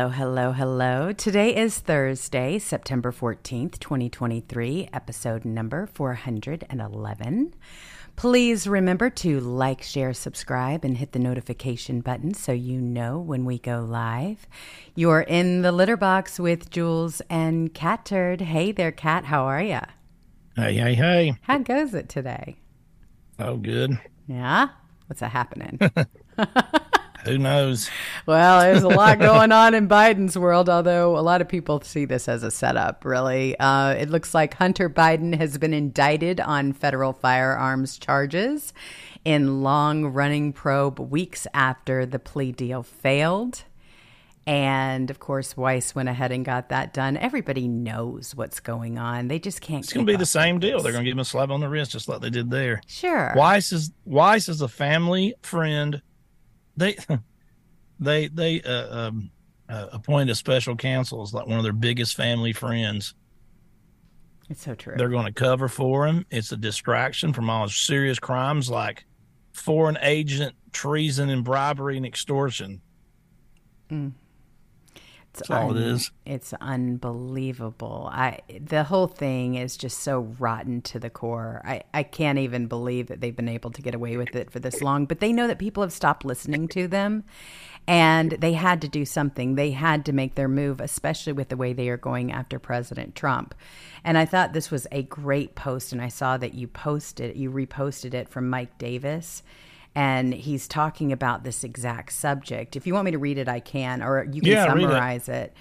Hello, hello, hello. Today is Thursday, September 14th, 2023, episode number 411. Please remember to like, share, subscribe, and hit the notification button so you know when we go live. You're in the litter box with Jewels and Catturd. Hey there, Cat. How are you? Hey, hey, hey. How goes it today? Oh, good. Yeah? What's that happening? Who knows? Well, there's a lot going on in Biden's world, although a lot of people see this as a setup, really. Uh, it looks like Hunter Biden has been indicted on federal firearms charges in long running probe weeks after the plea deal failed. And of course, Weiss went ahead and got that done. Everybody knows what's going on. They just can't. It's going to be the same deal. They're going to give him a slap on the wrist, just like they did there. Sure. Weiss is Weiss is a family friend they they they uh, um, uh, appoint a special counsel as like one of their biggest family friends. It's so true. They're going to cover for him. It's a distraction from all serious crimes like foreign agent treason and bribery and extortion. Mm. It's That's all un- it is. It's unbelievable. I the whole thing is just so rotten to the core. I, I can't even believe that they've been able to get away with it for this long. But they know that people have stopped listening to them and they had to do something. They had to make their move, especially with the way they are going after President Trump. And I thought this was a great post, and I saw that you posted, you reposted it from Mike Davis and he's talking about this exact subject. If you want me to read it, I can, or you can yeah, summarize it. it.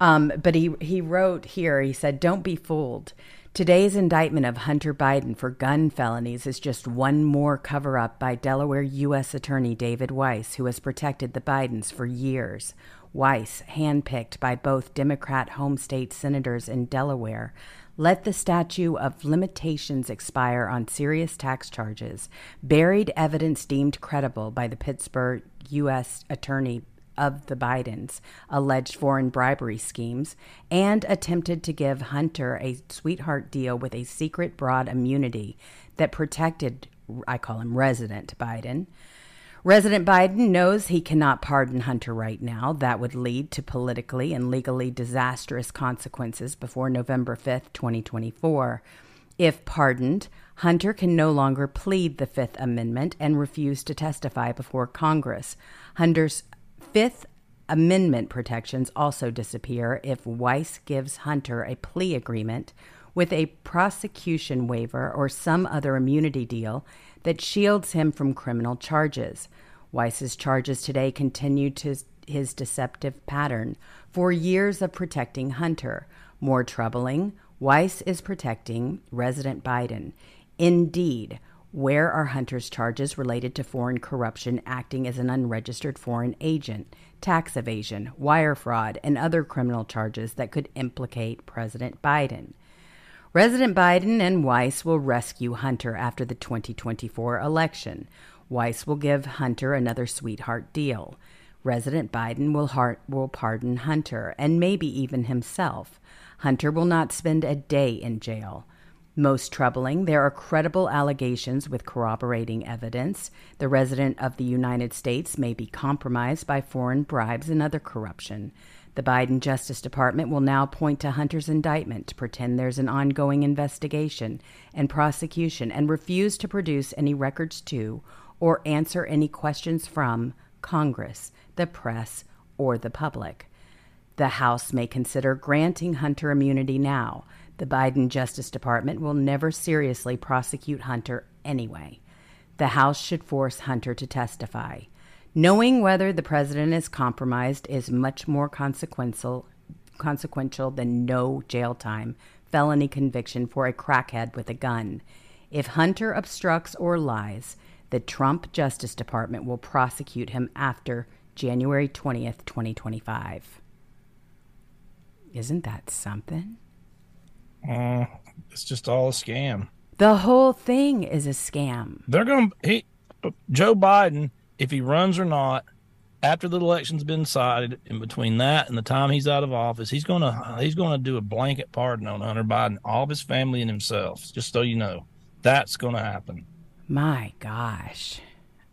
Um, but he he wrote here. He said, "Don't be fooled." Today's indictment of Hunter Biden for gun felonies is just one more cover up by Delaware U.S. Attorney David Weiss, who has protected the Bidens for years. Weiss, handpicked by both Democrat home state senators in Delaware, let the statute of limitations expire on serious tax charges, buried evidence deemed credible by the Pittsburgh U.S. Attorney of the Bidens' alleged foreign bribery schemes, and attempted to give Hunter a sweetheart deal with a secret broad immunity that protected, I call him resident Biden, Resident Biden knows he cannot pardon Hunter right now. That would lead to politically and legally disastrous consequences before November 5th, 2024. If pardoned, Hunter can no longer plead the Fifth Amendment and refuse to testify before Congress. Hunter's Fifth Amendment protections also disappear if Weiss gives Hunter a plea agreement with a prosecution waiver or some other immunity deal that shields him from criminal charges. Weiss's charges today continue to his deceptive pattern for years of protecting Hunter. More troubling, Weiss is protecting resident Biden. Indeed, where are Hunter's charges related to foreign corruption acting as an unregistered foreign agent, tax evasion, wire fraud, and other criminal charges that could implicate President Biden? President Biden and Weiss will rescue Hunter after the 2024 election. Weiss will give Hunter another sweetheart deal. Resident Biden will, heart, will pardon Hunter and maybe even himself. Hunter will not spend a day in jail. Most troubling, there are credible allegations with corroborating evidence. The resident of the United States may be compromised by foreign bribes and other corruption. The Biden Justice Department will now point to Hunter's indictment to pretend there's an ongoing investigation and prosecution and refuse to produce any records to or answer any questions from Congress, the press, or the public. The House may consider granting Hunter immunity now. The Biden Justice Department will never seriously prosecute Hunter anyway. The House should force Hunter to testify. Knowing whether the president is compromised is much more consequential consequential than no jail time felony conviction for a crackhead with a gun. If Hunter obstructs or lies, the Trump Justice Department will prosecute him after January 20th, 2025. Isn't that something? Uh, it's just all a scam. The whole thing is a scam. They're going to, he, Joe Biden, if he runs or not, after the election's been decided, in between that and the time he's out of office, he's going to he's going to do a blanket pardon on Hunter Biden, all of his family and himself. Just so you know, that's going to happen. My gosh.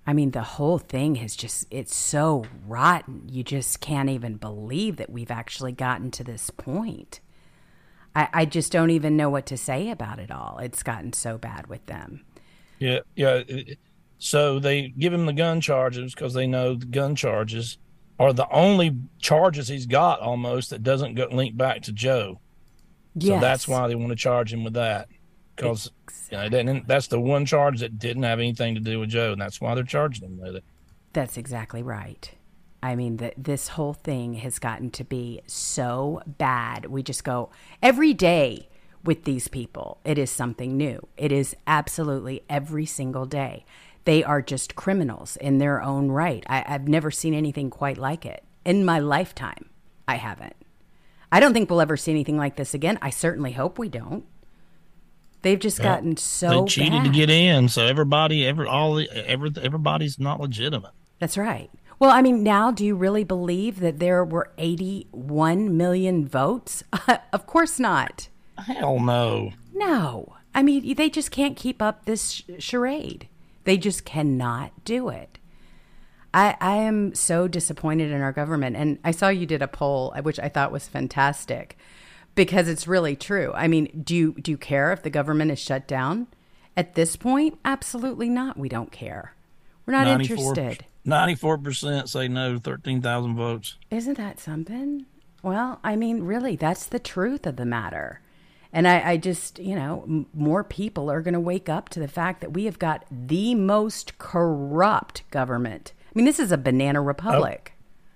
I mean, the whole thing has just, it's so rotten. You just can't even believe that we've actually gotten to this point. I, I just don't even know what to say about it all. It's gotten so bad with them. Yeah. Yeah. So they give him the gun charges because they know the gun charges are the only charges he's got almost that doesn't go, link back to Joe. Yes. So that's why they want to charge him with that because exactly. you know, that's the one charge that didn't have anything to do with Joe, and that's why they're charging him with it. That's exactly right. I mean, that this whole thing has gotten to be so bad. We just go every day with these people. It is something new. It is absolutely every single day. They are just criminals in their own right. I, I've never seen anything quite like it in my lifetime. I haven't. I don't think we'll ever see anything like this again. I certainly hope we don't. They've just yeah. gotten so they cheated bad. to get in, so everybody, every all the every everybody's not legitimate. That's right. Well, I mean, now do you really believe that there were 81 million votes? of course not. Hell no. No. I mean, they just can't keep up this charade. They just cannot do it. I, I am so disappointed in our government. And I saw you did a poll, uh, which I thought was fantastic because it's really true. I mean, do you do you care if the government is shut down? At this point, absolutely not. We don't care. We're not interested. Ninety-four percent say no. Thirteen thousand votes. Isn't that something? Well, I mean, really, that's the truth of the matter. And I, I just, you know, m- more people are going to wake up to the fact that we have got the most corrupt government. I mean, this is a banana oh, republic.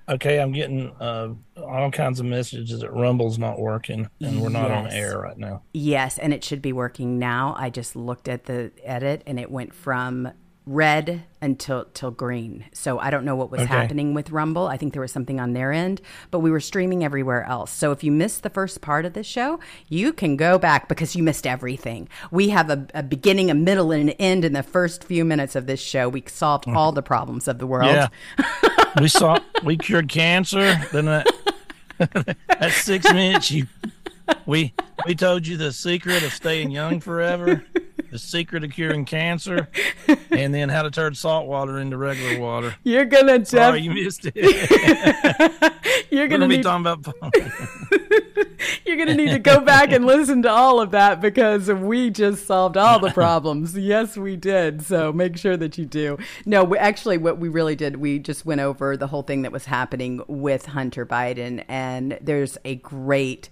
Okay, I'm getting uh, all kinds of messages that Rumble's not working and we're not yes. on air right now. Yes, and it should be working now. I just looked at the edit and it went from red until till green. So I don't know what was okay. happening with Rumble. I think there was something on their end, but we were streaming everywhere else. So if you missed the first part of this show, you can go back because you missed everything. We have a, a beginning, a middle, and an end in the first few minutes of this show. We solved mm. all the problems of the world. Yeah. we saw we cured cancer. Then that, at six minutes, you we we told you the secret of staying young forever, the secret of curing cancer, and then how to turn salt water into regular water. You're gonna def- Sorry, you missed it. You're gonna, gonna need- be talking about. You're going to need to go back and listen to all of that because we just solved all the problems. yes, we did. So make sure that you do. No, we, actually, what we really did, we just went over the whole thing that was happening with Hunter Biden. And there's a great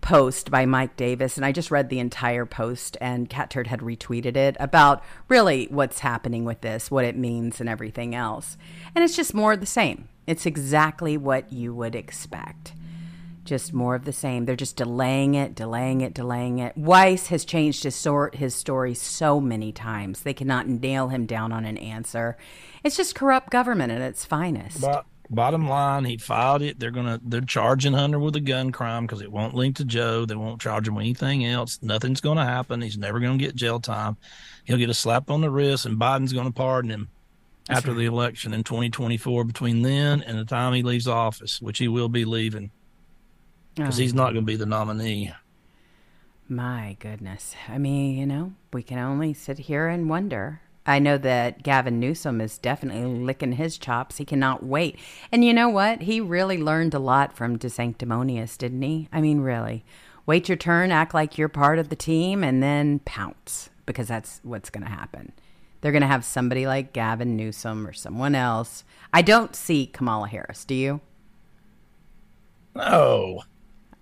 post by Mike Davis, and I just read the entire post, and Catturd had retweeted it about really what's happening with this, what it means, and everything else. And it's just more of the same. It's exactly what you would expect just more of the same. They're just delaying it, delaying it, delaying it. Weiss has changed his sort his story so many times. They cannot nail him down on an answer. It's just corrupt government at its finest. But bottom line, he filed it. They're gonna they're charging Hunter with a gun crime because it won't link to Joe. They won't charge him with anything else. Nothing's gonna happen. He's never gonna get jail time. He'll get a slap on the wrist, and Biden's gonna pardon him. after right. the election in 2024 between then and the time he leaves office, which he will be leaving because oh. he's not going to be the nominee. My goodness. I mean, you know, we can only sit here and wonder. I know that Gavin Newsom is definitely licking his chops. He cannot wait. And you know what? He really learned a lot from DeSanctimonious, didn't he? I mean, really. Wait your turn, act like you're part of the team, and then pounce because that's what's going to happen. They're going to have somebody like Gavin Newsom or someone else. I don't see Kamala Harris. Do you? No.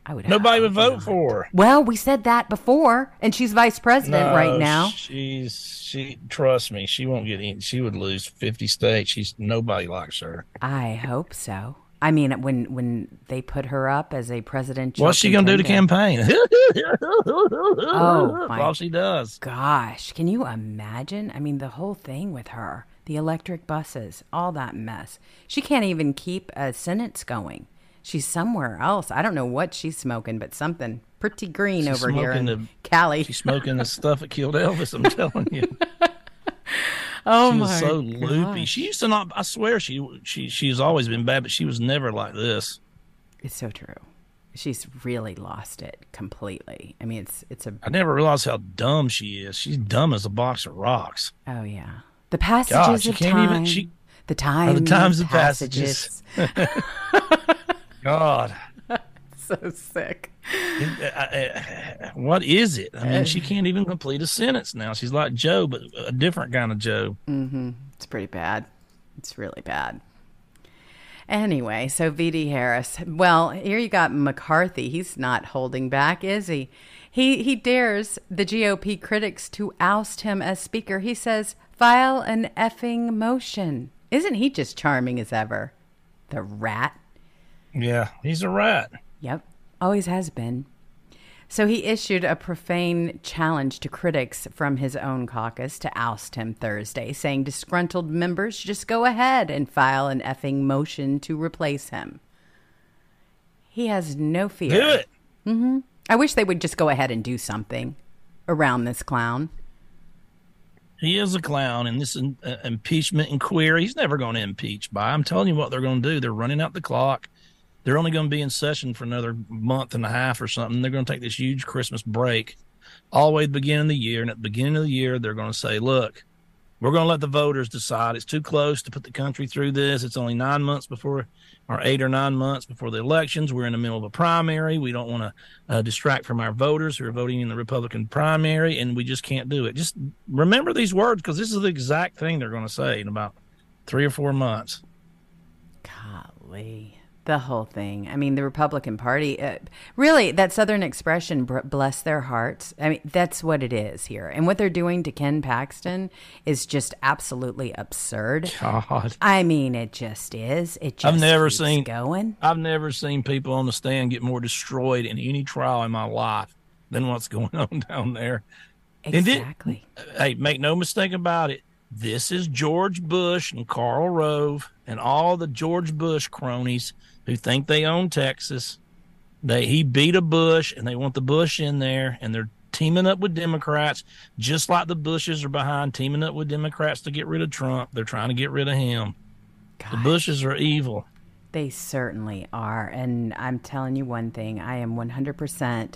I would. Nobody would vote for her. Well, we said that before, and she's vice president no, right now. She's she. Trust me, she won't get in. She would lose fifty states. She's nobody likes her. I hope so. I mean, when when they put her up as a presidential, what's she gonna do to campaign? oh, my all she does. Gosh, can you imagine? I mean, the whole thing with her, the electric buses, all that mess. She can't even keep a sentence going. She's somewhere else. I don't know what she's smoking, but something pretty green she's over here in the, Cali. She's smoking the stuff that killed Elvis. I'm telling you. Oh she was my so gosh. loopy. She used to not. I swear she she she's always been bad, but she was never like this. It's so true. She's really lost it completely. I mean, it's it's a. I never realized how dumb she is. She's dumb as a box of rocks. Oh yeah, the passages God, she of time. Even, she, the time. Oh, the times of passages. passages. God. so sick. Uh, uh, uh, what is it? I mean, she can't even complete a sentence now. She's like Joe, but a different kind of Joe. Mm-hmm. It's pretty bad. It's really bad. Anyway, so VD Harris. Well, here you got McCarthy. He's not holding back, is he? He he dares the GOP critics to oust him as speaker. He says, "File an effing motion." Isn't he just charming as ever? The rat. Yeah, he's a rat. Yep. Always has been. So he issued a profane challenge to critics from his own caucus to oust him Thursday, saying disgruntled members just go ahead and file an effing motion to replace him. He has no fear. Do it. Mm-hmm. I wish they would just go ahead and do something around this clown. He is a clown, and this uh, impeachment inquiry, he's never going to impeach by. I'm telling you what they're going to do. They're running out the clock they're only going to be in session for another month and a half or something. They're going to take this huge Christmas break all the way at the beginning of the year. And at the beginning of the year, they're going to say, look, we're going to let the voters decide. It's too close to put the country through this. It's only nine months before, or eight or nine months before the elections. We're in the middle of a primary. We don't want to uh, distract from our voters who are voting in the Republican primary, and we just can't do it. Just remember these words because this is the exact thing they're going to say in about three or four months. Golly. The whole thing. I mean, the Republican Party, uh, really, that Southern expression, bless their hearts. I mean, that's what it is here. And what they're doing to Ken Paxton is just absolutely absurd. God. I mean, it just is. It just I've never seen going. I've never seen people on the stand get more destroyed in any trial in my life than what's going on down there. Exactly. It, hey, make no mistake about it. This is George Bush and Karl Rove and all the George Bush cronies who think they own Texas. They he beat a Bush and they want the Bush in there and they're teaming up with Democrats, just like the Bushes are behind teaming up with Democrats to get rid of Trump. They're trying to get rid of him. Gosh. The Bushes are evil. They certainly are. And I'm telling you one thing I am 100%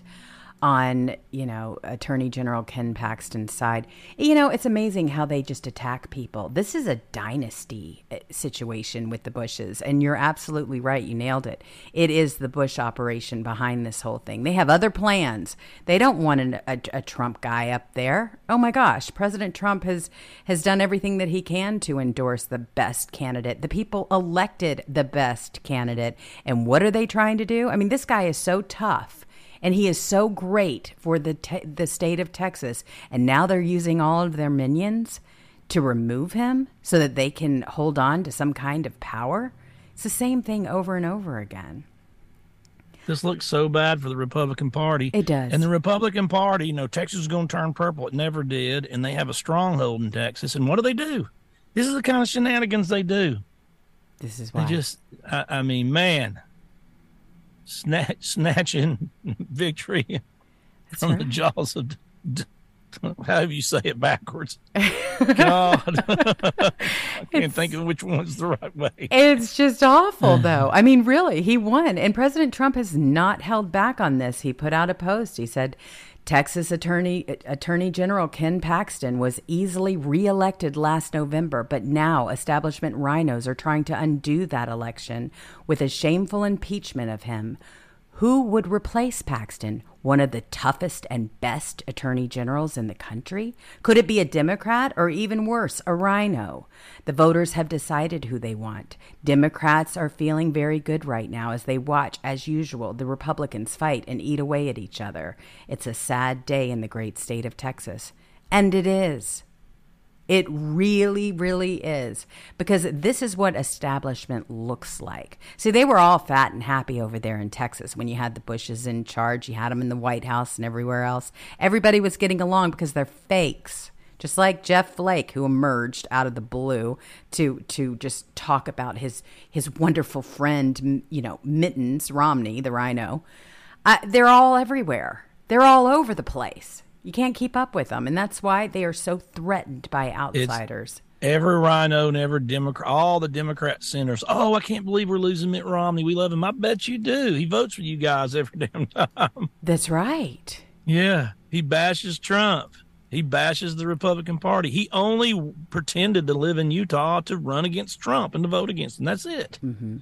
on, you know, Attorney General Ken Paxton's side. You know, it's amazing how they just attack people. This is a dynasty uh, situation with the Bushes, and you're absolutely right. You nailed it. It is the Bush operation behind this whole thing. They have other plans. They don't want an, a, a Trump guy up there. Oh my gosh, President Trump has has done everything that he can to endorse the best candidate. The people elected the best candidate. And what are they trying to do? I mean, this guy is so tough and he is so great for the te- the state of Texas. And now they're using all of their minions to remove him so that they can hold on to some kind of power. It's the same thing over and over again. This looks so bad for the Republican Party. It does. And the Republican Party, you know, Texas is going to turn purple. It never did. And they have a stronghold in Texas. And what do they do? This is the kind of shenanigans they do. This is why. They just, I, I mean, man, snatch, snatching victory That's from right. the jaws of d- do you say it backwards. God, I can't it's, think of which one's the right way. It's just awful, mm. though. I mean, really, he won, and President Trump has not held back on this. He put out a post. He said. Texas Attorney Attorney General Ken Paxton was easily reelected last November, but now establishment rhinos are trying to undo that election with a shameful impeachment of him. Who would replace Paxton? One of the toughest and best attorney generals in the country? Could it be a Democrat or even worse, a rhino? The voters have decided who they want. Democrats are feeling very good right now as they watch, as usual, the Republicans fight and eat away at each other. It's a sad day in the great state of Texas. And it is. It really, really is. Because this is what establishment looks like. See, they were all fat and happy over there in Texas when you had the Bushes in charge. You had them in the White House and everywhere else. Everybody was getting along because they're fakes. Just like Jeff Flake, who emerged out of the blue to to just talk about his his wonderful friend, you know, Mittens Romney, the Rhino. Uh, they're all everywhere. They're all over the place. You can't keep up with them, and that's why they are so threatened by outsiders. It's every rhino and every Democrat, all the Democrat senators. Oh, I can't believe we're losing Mitt Romney. We love him. I bet you do. He votes for you guys every damn time. That's right. Yeah, he bashes Trump. He bashes the Republican Party. He only pretended to live in Utah to run against Trump and to vote against him. That's it. Mm-hmm.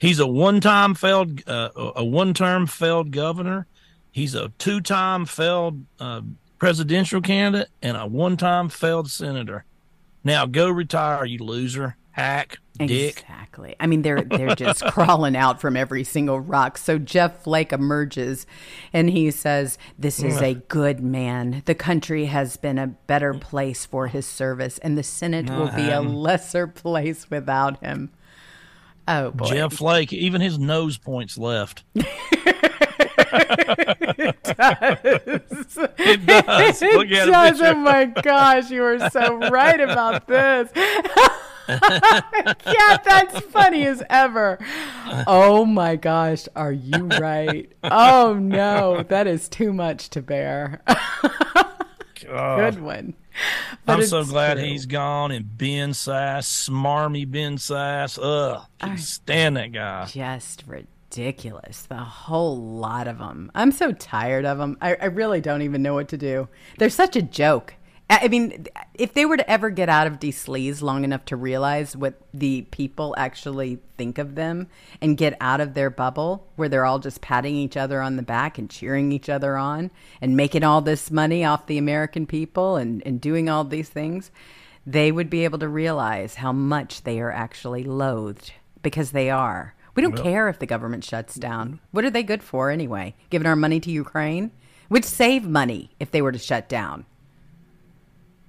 He's a one-time failed, uh, a one-term failed governor. He's a two time failed uh, presidential candidate and a one time failed senator. Now go retire, you loser, hack, dick. Exactly. I mean, they're they're just crawling out from every single rock. So Jeff Flake emerges, and he says, "This is a good man. The country has been a better place for his service, and the Senate will be a lesser place without him." Oh boy, Jeff Flake. Even his nose points left. it does. It does. Look it does. Oh my gosh, you are so right about this. yeah, that's funny as ever. Oh my gosh, are you right? Oh no, that is too much to bear. Good one. But I'm so glad true. he's gone. And Ben Sasse, smarmy Ben Sasse. Ugh, can't stand that guy. Just ridiculous ridiculous. The whole lot of them. I'm so tired of them. I, I really don't even know what to do. They're such a joke. I mean, if they were to ever get out of sleaze long enough to realize what the people actually think of them and get out of their bubble where they're all just patting each other on the back and cheering each other on and making all this money off the American people and, and doing all these things, they would be able to realize how much they are actually loathed because they are. We don't well, care if the government shuts down. What are they good for anyway? Giving our money to Ukraine? we'd save money if they were to shut down.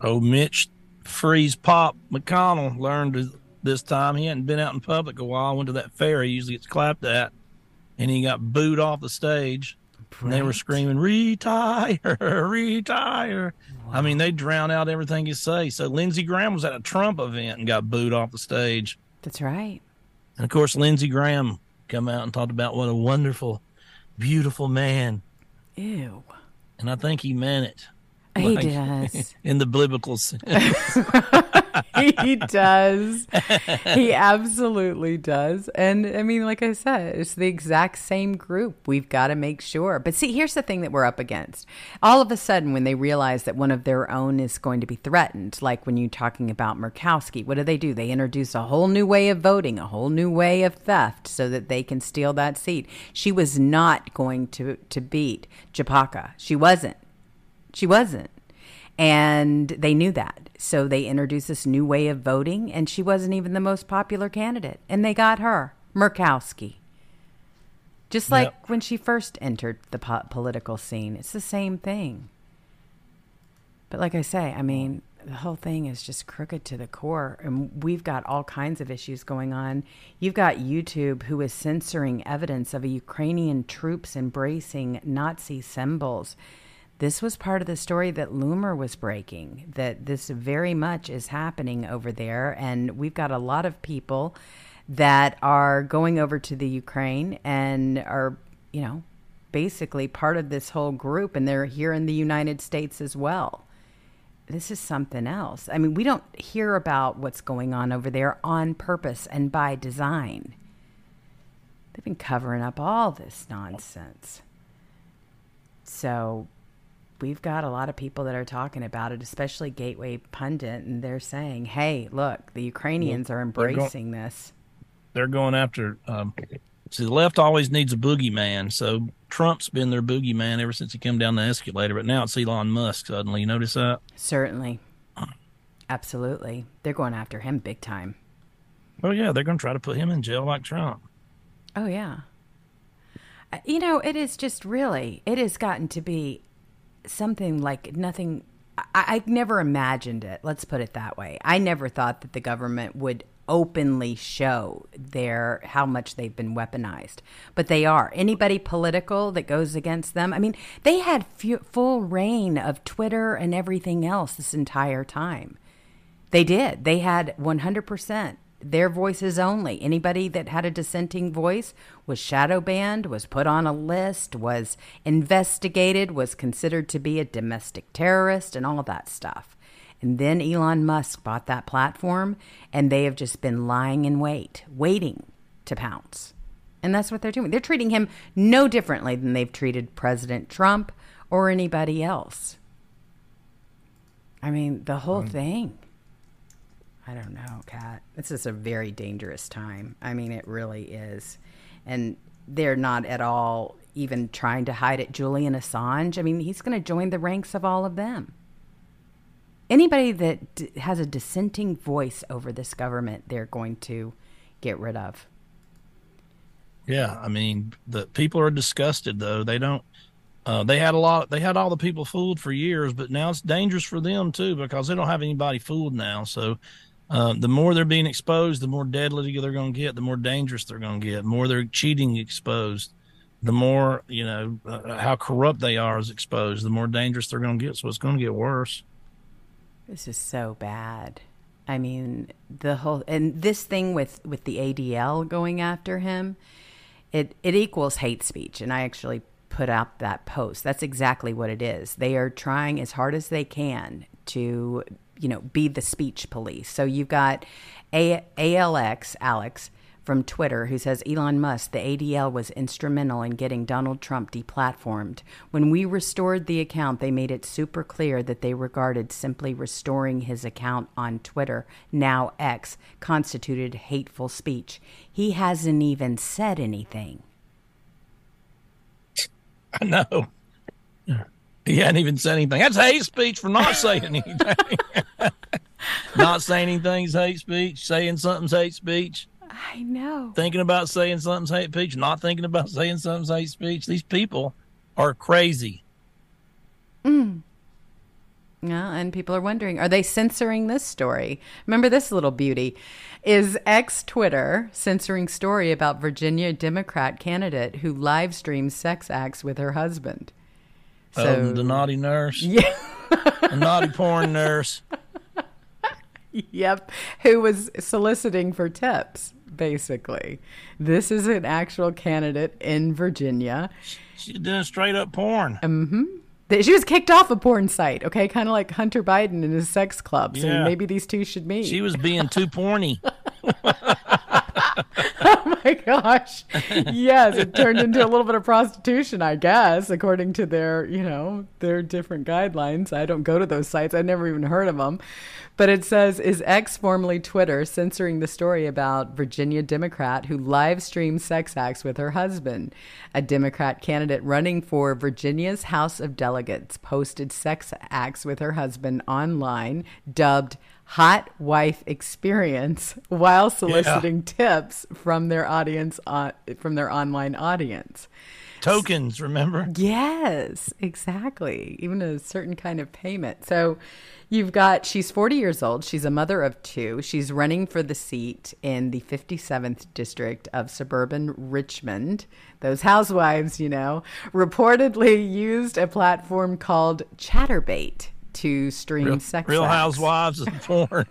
Oh, Mitch Freeze Pop McConnell learned this time. He hadn't been out in public a while. Went to that fair he usually gets clapped at, and he got booed off the stage. Right. And they were screaming, retire, retire. Wow. I mean, they drown out everything you say. So Lindsey Graham was at a Trump event and got booed off the stage. That's right. And of course, Lindsey Graham come out and talked about what a wonderful, beautiful man. Ew. And I think he meant it. He like, does. In the biblical sense. he does. He absolutely does. And I mean, like I said, it's the exact same group. We've got to make sure. But see, here's the thing that we're up against. All of a sudden, when they realize that one of their own is going to be threatened, like when you're talking about Murkowski, what do they do? They introduce a whole new way of voting, a whole new way of theft so that they can steal that seat. She was not going to, to beat Tshibaka. She wasn't. She wasn't. And they knew that. So they introduced this new way of voting, and she wasn't even the most popular candidate. And they got her, Murkowski. Just like yep. when she first entered the po- political scene, it's the same thing. But like I say, I mean, the whole thing is just crooked to the core. And we've got all kinds of issues going on. You've got YouTube, who is censoring evidence of a Ukrainian troops embracing Nazi symbols this was part of the story that Loomer was breaking, that this very much is happening over there. And we've got a lot of people that are going over to the Ukraine and are, you know, basically part of this whole group. And they're here in the United States as well. this is something else. I mean, we don't hear about what's going on over there on purpose and by design. They've been covering up all this nonsense. So we've got a lot of people that are talking about it, especially Gateway Pundit, and they're saying, hey, look, the Ukrainians are embracing going, this. They're going after. Um, see, the left always needs a boogeyman. So Trump's been their boogeyman ever since he came down the escalator, but now it's Elon Musk suddenly. You notice that? Certainly. Absolutely. They're going after him big time. Oh, yeah. They're going to try to put him in jail like Trump. Oh, yeah. Uh, you know, it is just really, it has gotten to be something like nothing. I, have never imagined it. Let's put it that way. I never thought that the government would openly show their how much they've been weaponized, but they are. Anybody political that goes against them, I mean, they had full reign of Twitter and everything else this entire time. They did. They had 100% their voices only. Anybody that had a dissenting voice was shadow banned, was put on a list, was investigated, was considered to be a domestic terrorist, and all of that stuff. And then Elon Musk bought that platform, and they have just been lying in wait, waiting to pounce. And that's what they're doing. They're treating him no differently than they've treated President Trump or anybody else. I mean, the whole mm. thing. I don't know, Cat. This is a very dangerous time. I mean, it really is. And they're not at all even trying to hide it. Julian Assange, I mean, he's going to join the ranks of all of them. Anybody that d- has a dissenting voice over this government, they're going to get rid of. Yeah, I mean, the people are disgusted though. They don't uh, they had a lot. They had all the people fooled for years, but now it's dangerous for them too because they don't have anybody fooled now. So uh, the more they're being exposed, the more deadly they're going to get, the more dangerous they're going to get, the more they're cheating exposed, the more, you know, uh, how corrupt they are is exposed, the more dangerous they're going to get. So it's going to get worse. This is so bad. I mean, the whole, and this thing with, with the ADL going after him, it, it equals hate speech. And I actually put out that post. That's exactly what it is. They are trying as hard as they can to you know, be the speech police. So you've got A- ALX, Alex, from Twitter who says Elon Musk, the ADL was instrumental in getting Donald Trump deplatformed. When we restored the account, they made it super clear that they regarded simply restoring his account on Twitter, now X, constituted hateful speech. He hasn't even said anything. I know. He hadn't even said anything. That's hate speech for not saying anything. not saying anything's hate speech. Saying something's hate speech. I know. Thinking about saying something's hate speech. Not thinking about saying something's hate speech. These people are crazy. Mm. Yeah, and people are wondering, are they censoring this story? Remember this little beauty. Is X Twitter censoring story about Virginia Democrat candidate who live streams sex acts with her husband? So um, the naughty nurse. Yeah. the naughty porn nurse. Yep. Who was soliciting for tips, basically. This is an actual candidate in Virginia. She's doing straight up porn. Mm-hmm. She was kicked off a porn site, okay? Kind of like Hunter Biden and his sex club. So yeah. maybe these two should meet. She was being too porny. oh my gosh. Yes, it turned into a little bit of prostitution, I guess, according to their, you know, their different guidelines. I don't go to those sites. I never even heard of them. But it says is X formerly Twitter censoring the story about Virginia Democrat who live streamed sex acts with her husband. A Democrat candidate running for Virginia's House of Delegates posted sex acts with her husband online, dubbed hot wife experience while soliciting yeah. tips from their audience uh, from their online audience. Tokens remember? Yes exactly. Even a certain kind of payment. So you've got she's 40 years old. She's a mother of two. She's running for the seat in the 57th district of suburban richmond. Those housewives you know reportedly used a platform called chaturbate to stream real, sex Real acts. Housewives of porn.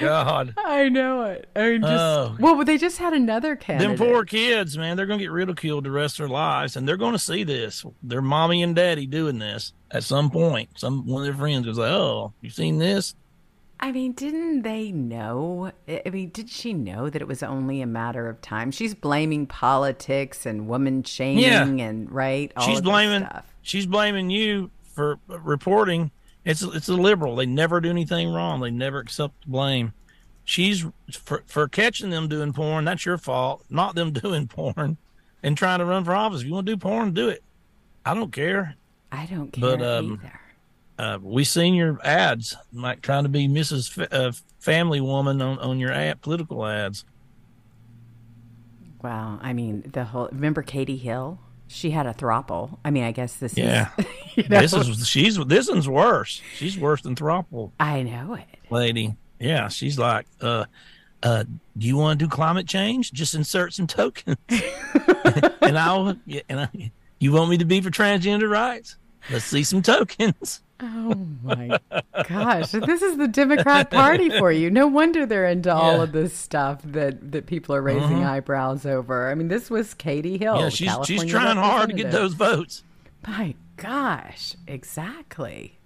God. I know it. I mean, just Oh. well, they just had another candidate. Them poor kids, man, they're going to get ridiculed the rest of their lives, and they're going to see this. Their mommy and daddy doing this at some point. Some one of their friends was like, "Oh, you seen this?" I mean, didn't they know? I I mean, did she know that it was only a matter of time? She's blaming politics and woman shaming Yeah. and right. All she's of this blaming stuff. She's blaming you for reporting. It's it's a liberal. They never do anything wrong. They never accept blame. She's for for catching them doing porn. That's your fault, not them doing porn and trying to run for office. If you want to do porn, do it. I don't care. I don't care But, um, either. Uh, we seen your ads, like trying to be Mrs. F- uh, Family Woman on on your ad, political ads. Wow. I mean, the whole. Remember Katie Hill? She had a throuple. I mean, I guess this Yeah. is. You know, This is she's this one's worse. She's worse than Throple. I know it. lady. Yeah, she's like, uh, uh, do you want to do climate change? Just insert some tokens. and I'll, and I, you want me to be for transgender rights? Let's see some tokens. Oh my gosh, this is the Democrat Party for you. No wonder they're into all Yeah. Uh-huh. of this stuff that that people are raising eyebrows over. I mean, this was Katie Hill. yeah, she's she's trying hard to get those votes. My gosh, exactly.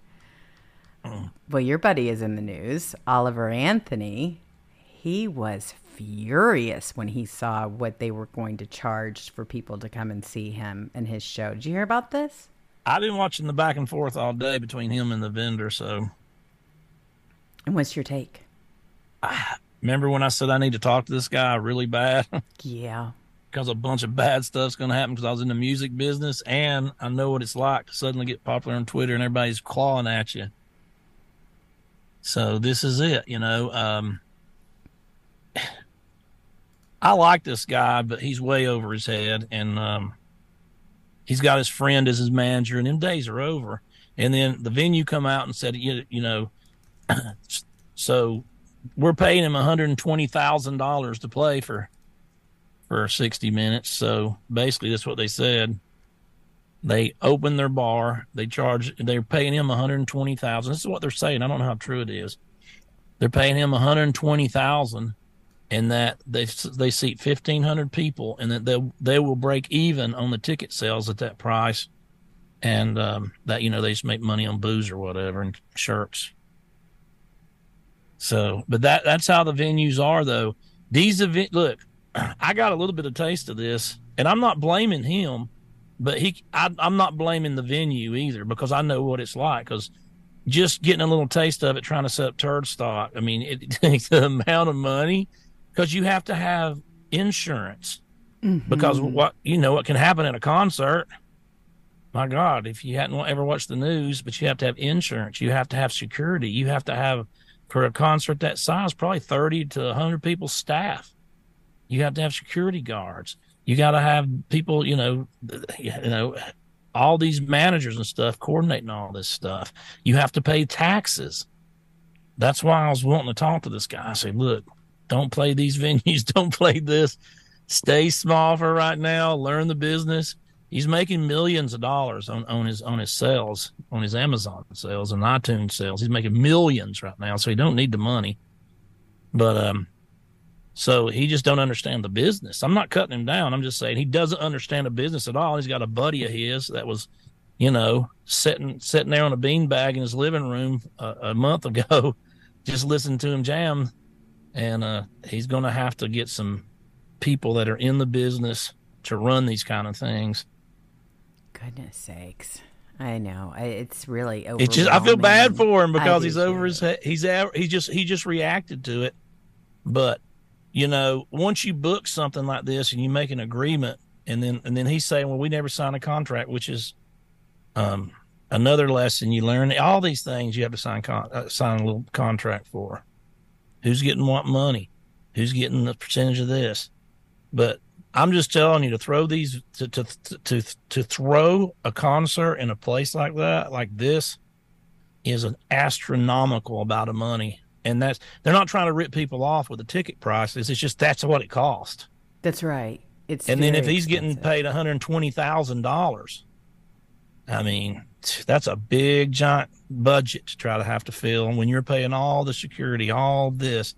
Mm. Well, your buddy is in the news, Oliver Anthony. He was furious when he saw what they were going to charge for people to come and see him and his show. Did you hear about this? I've been watching the back and forth all day between him and the vendor. So And what's your take? remember when I said I need to talk to this guy really bad Yeah. because a bunch of bad stuff's going to happen because I was in the music business and I know what it's like to suddenly get popular on Twitter and everybody's clawing at you. So this is it, you know. Um, I like this guy, but he's way over his head, and um, he's got his friend as his manager, and them days are over. And then the venue come out and said, you, you know, so we're paying him one hundred and twenty thousand dollars to play for for sixty minutes. So basically, that's what they said. They opened their bar. They charge. They're paying him one hundred twenty thousand. This is what they're saying. I don't know how true it is. They're paying him one hundred twenty thousand, and that they they seat fifteen hundred people, and that they they will break even on the ticket sales at that price, and um, that you know they just make money on booze or whatever and shirts. So, but that that's how the venues are though. These event look, I got a little bit of taste of this, and I'm not blaming him, but he I, I'm not blaming the venue either because I know what it's like. Because just getting a little taste of it, trying to set up turd stock. I mean, it takes the amount of money because you have to have insurance. Mm-hmm. Because what you know, what can happen at a concert. My God, if you hadn't ever watched the news, but you have to have insurance, you have to have security, you have to have for a concert that size, probably 30 to 100 people staff. You have to have security guards. You got to have people, you know, you know, all these managers and stuff coordinating all this stuff. You have to pay taxes. That's why I was wanting to talk to this guy. I said, look, don't play these venues. Don't play this. Stay small for right now. Learn the business. He's making millions of dollars on, on his on his sales, on his Amazon sales and iTunes sales. He's making millions right now, so he don't need the money. But um, so he just don't understand the business. I'm not cutting him down. I'm just saying he doesn't understand the business at all. He's got a buddy of his that was, you know, sitting sitting there on a beanbag in his living room a, a month ago, just listening to him jam, and uh, he's going to have to get some people that are in the business to run these kind of things. Goodness sakes. I know. It's really It's just I feel bad for him because he's over his head. He's. He just he just reacted to it. But you know, once you book something like this and you make an agreement, and then and then he's saying, "Well, we never signed a contract," which is um another lesson you learn. All these things you have to sign con- uh, sign a little contract for. Who's getting what money? Who's getting the percentage of this? But I'm just telling you to throw these to to to to throw a concert in a place like that, like this, is an astronomical amount of money. And that's they're not trying to rip people off with the ticket prices. It's just that's what it cost. That's right. It's And then if he's getting paid one hundred twenty thousand dollars, I mean, that's a big giant budget to try to have to fill. And when you're paying all the security, all this,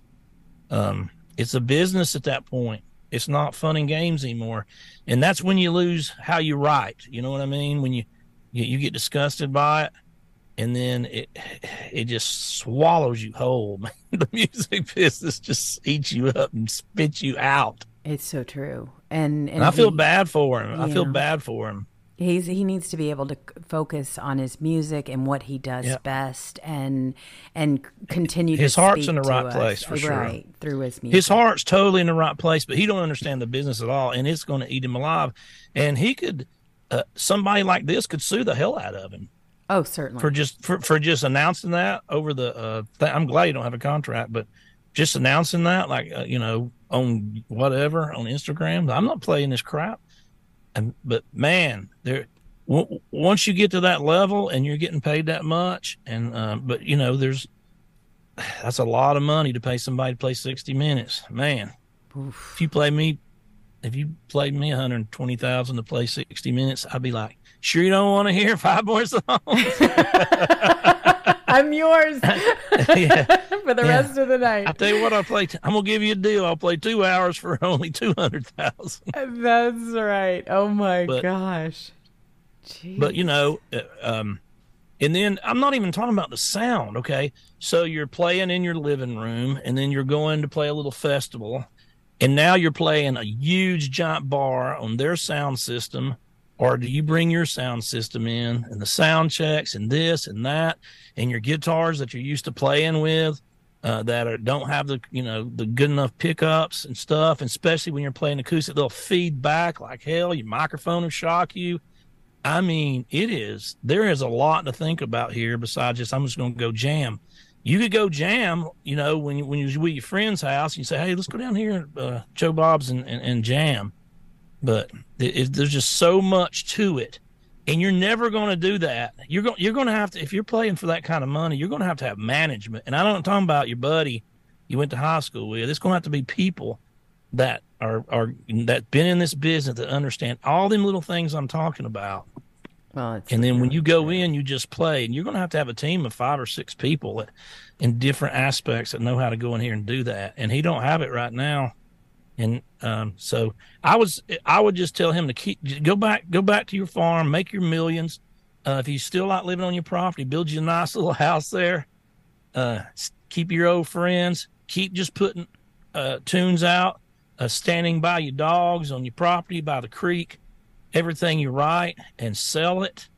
um, it's a business at that point. It's not fun and games anymore, and that's when you lose how you write. You know what I mean? When you you, get disgusted by it, and then it it just swallows you whole. the music business just eats you up and spits you out. It's so true, and and, and I feel bad for him. Yeah. I feel bad for him. He's he needs to be able to focus on his music and what he does yep. best, and and continue. To his heart's in the right us, place for sure. Right through his music. His heart's totally in the right place, but he don't understand the business at all, and it's going to eat him alive. And he could, uh, somebody like this could sue the hell out of him. Oh, certainly. For just for, for just announcing that over the. Uh, th- I'm glad you don't have a contract, but just announcing that, like uh, you know, on whatever on Instagram, I'm not playing this crap and but man, there w- once you get to that level and you're getting paid that much, and uh, but you know, there's that's a lot of money to pay somebody to play 60 minutes, man. Oof. If you play me, if you played me 120,000 to play 60 minutes, I'd be like, sure you don't want to hear five more songs. I'm yours yeah. for the yeah. rest of the night. I tell you what, I'll play. T- I'm gonna give you a deal. I'll play two hours for only two hundred thousand. That's right. Oh my but, gosh. Jeez. But you know, uh, um, and then I'm not even talking about the sound. Okay, so you're playing in your living room, and then you're going to play a little festival, and now you're playing a huge giant bar on their sound system or do you bring your sound system in and the sound checks and this and that and your guitars that you're used to playing with uh, that are, don't have the you know the good enough pickups and stuff and especially when you're playing acoustic they'll feed back like hell your microphone will shock you. I mean it is there is a lot to think about here besides just i'm just going to go jam. You could go jam you know when you when you're with your friend's house and you say hey let's go down here uh, joe bob's and, and, and jam but it, it, there's just so much to it. And you're never going to do that. You're going you're going to have to if you're playing for that kind of money you're going to have to have management. And i don't talk about your buddy you went to high school with. It's going to have to be people that are are that been in this business that understand all them little things i'm talking about. Well, and then when you go in, you just play, and you're going to have to have a team of five or six people in different aspects that know how to go in here and do that. And he don't have it right now. And um, so I was, I would just tell him to keep, go back, go back to your farm, make your millions. Uh, if you still like living on your property, build you a nice little house there. Uh, keep your old friends. Keep just putting uh, tunes out, uh, standing by your dogs on your property by the creek, everything you write, and sell it.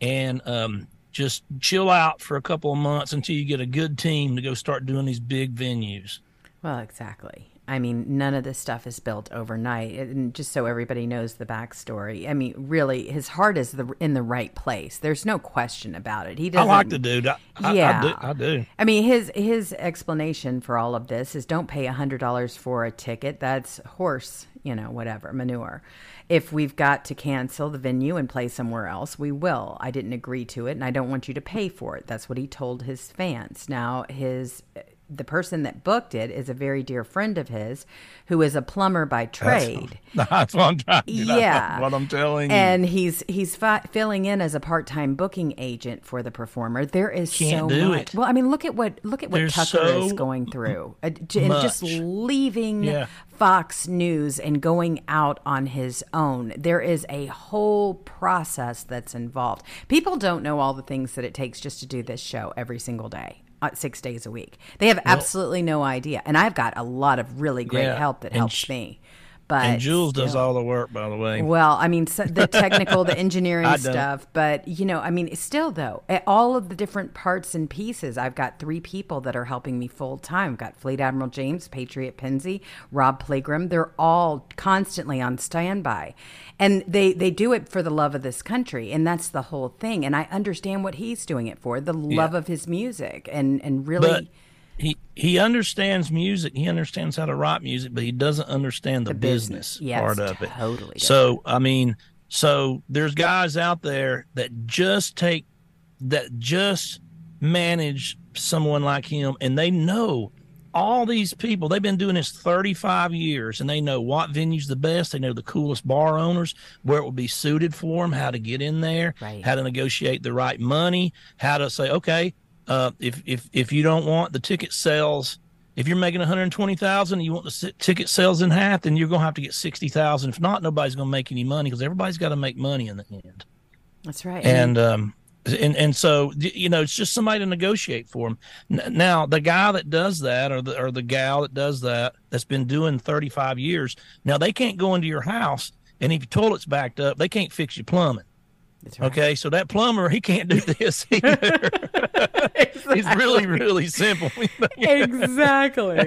And um, just chill out for a couple of months until you get a good team to go start doing these big venues. Well, exactly. I mean, none of this stuff is built overnight. And just so everybody knows the backstory, I mean, really, his heart is the, in the right place. There's no question about it. He doesn't. I like the dude. I, yeah, I, do, I do. I mean, his his explanation for all of this is don't pay a hundred dollars for a ticket. That's horse, you know, whatever manure. If we've got to cancel the venue and play somewhere else, we will. I didn't agree to it, and I don't want you to pay for it. That's what he told his fans. Now, his the person that booked it is a very dear friend of his who is a plumber by trade. That's, that's what I'm trying to Yeah. what I'm telling you. And he's he's fi- filling in as a part-time booking agent for the performer. There is Can't so much. It. Well, I mean, look at what look at what There's Tucker so is going through. Uh, and just leaving yeah. Fox News and going out on his own. There is a whole process that's involved. People don't know all the things that it takes just to do this show every single day. Uh, six days a week. They have absolutely no idea. And I've got a lot of really great yeah, help that helps sh- me. But and Jewels still, does all the work, by the way. Well, I mean, so the technical, the engineering stuff, but you know, I mean, still though, eh, all of the different parts and pieces. I've got three people that are helping me full time. I've got Fleet Admiral James, Patriot Penzi, Rob Plagram. They're all constantly on standby, and they they do it for the love of this country, and that's the whole thing. And I understand what he's doing it for, the love yeah. of his music, and and really. But- he he understands music. He understands how to write music, but he doesn't understand the, the business, business. Yes, part of it. Totally. So I mean, so there's guys out there that just take that just manage someone like him, and they know all these people, they've been doing this 35 years and they know what venue's the best. They know the coolest bar owners, where it will be suited for them, how to get in there, Right. how to negotiate the right money, how to say, okay, uh, if, if, if you don't want the ticket sales, if you're making 120,000 and you want the ticket sales in half, then you're going to have to get 60,000. If not, nobody's going to make any money because everybody's got to make money in the end That's right. and um and and so you know it's just somebody to negotiate for them now the guy that does that or the or the gal that does that that's been doing 35 years now they can't go into your house and if your toilet's backed up they can't fix your plumbing right. okay so that plumber he can't do this either it's really really simple. Exactly.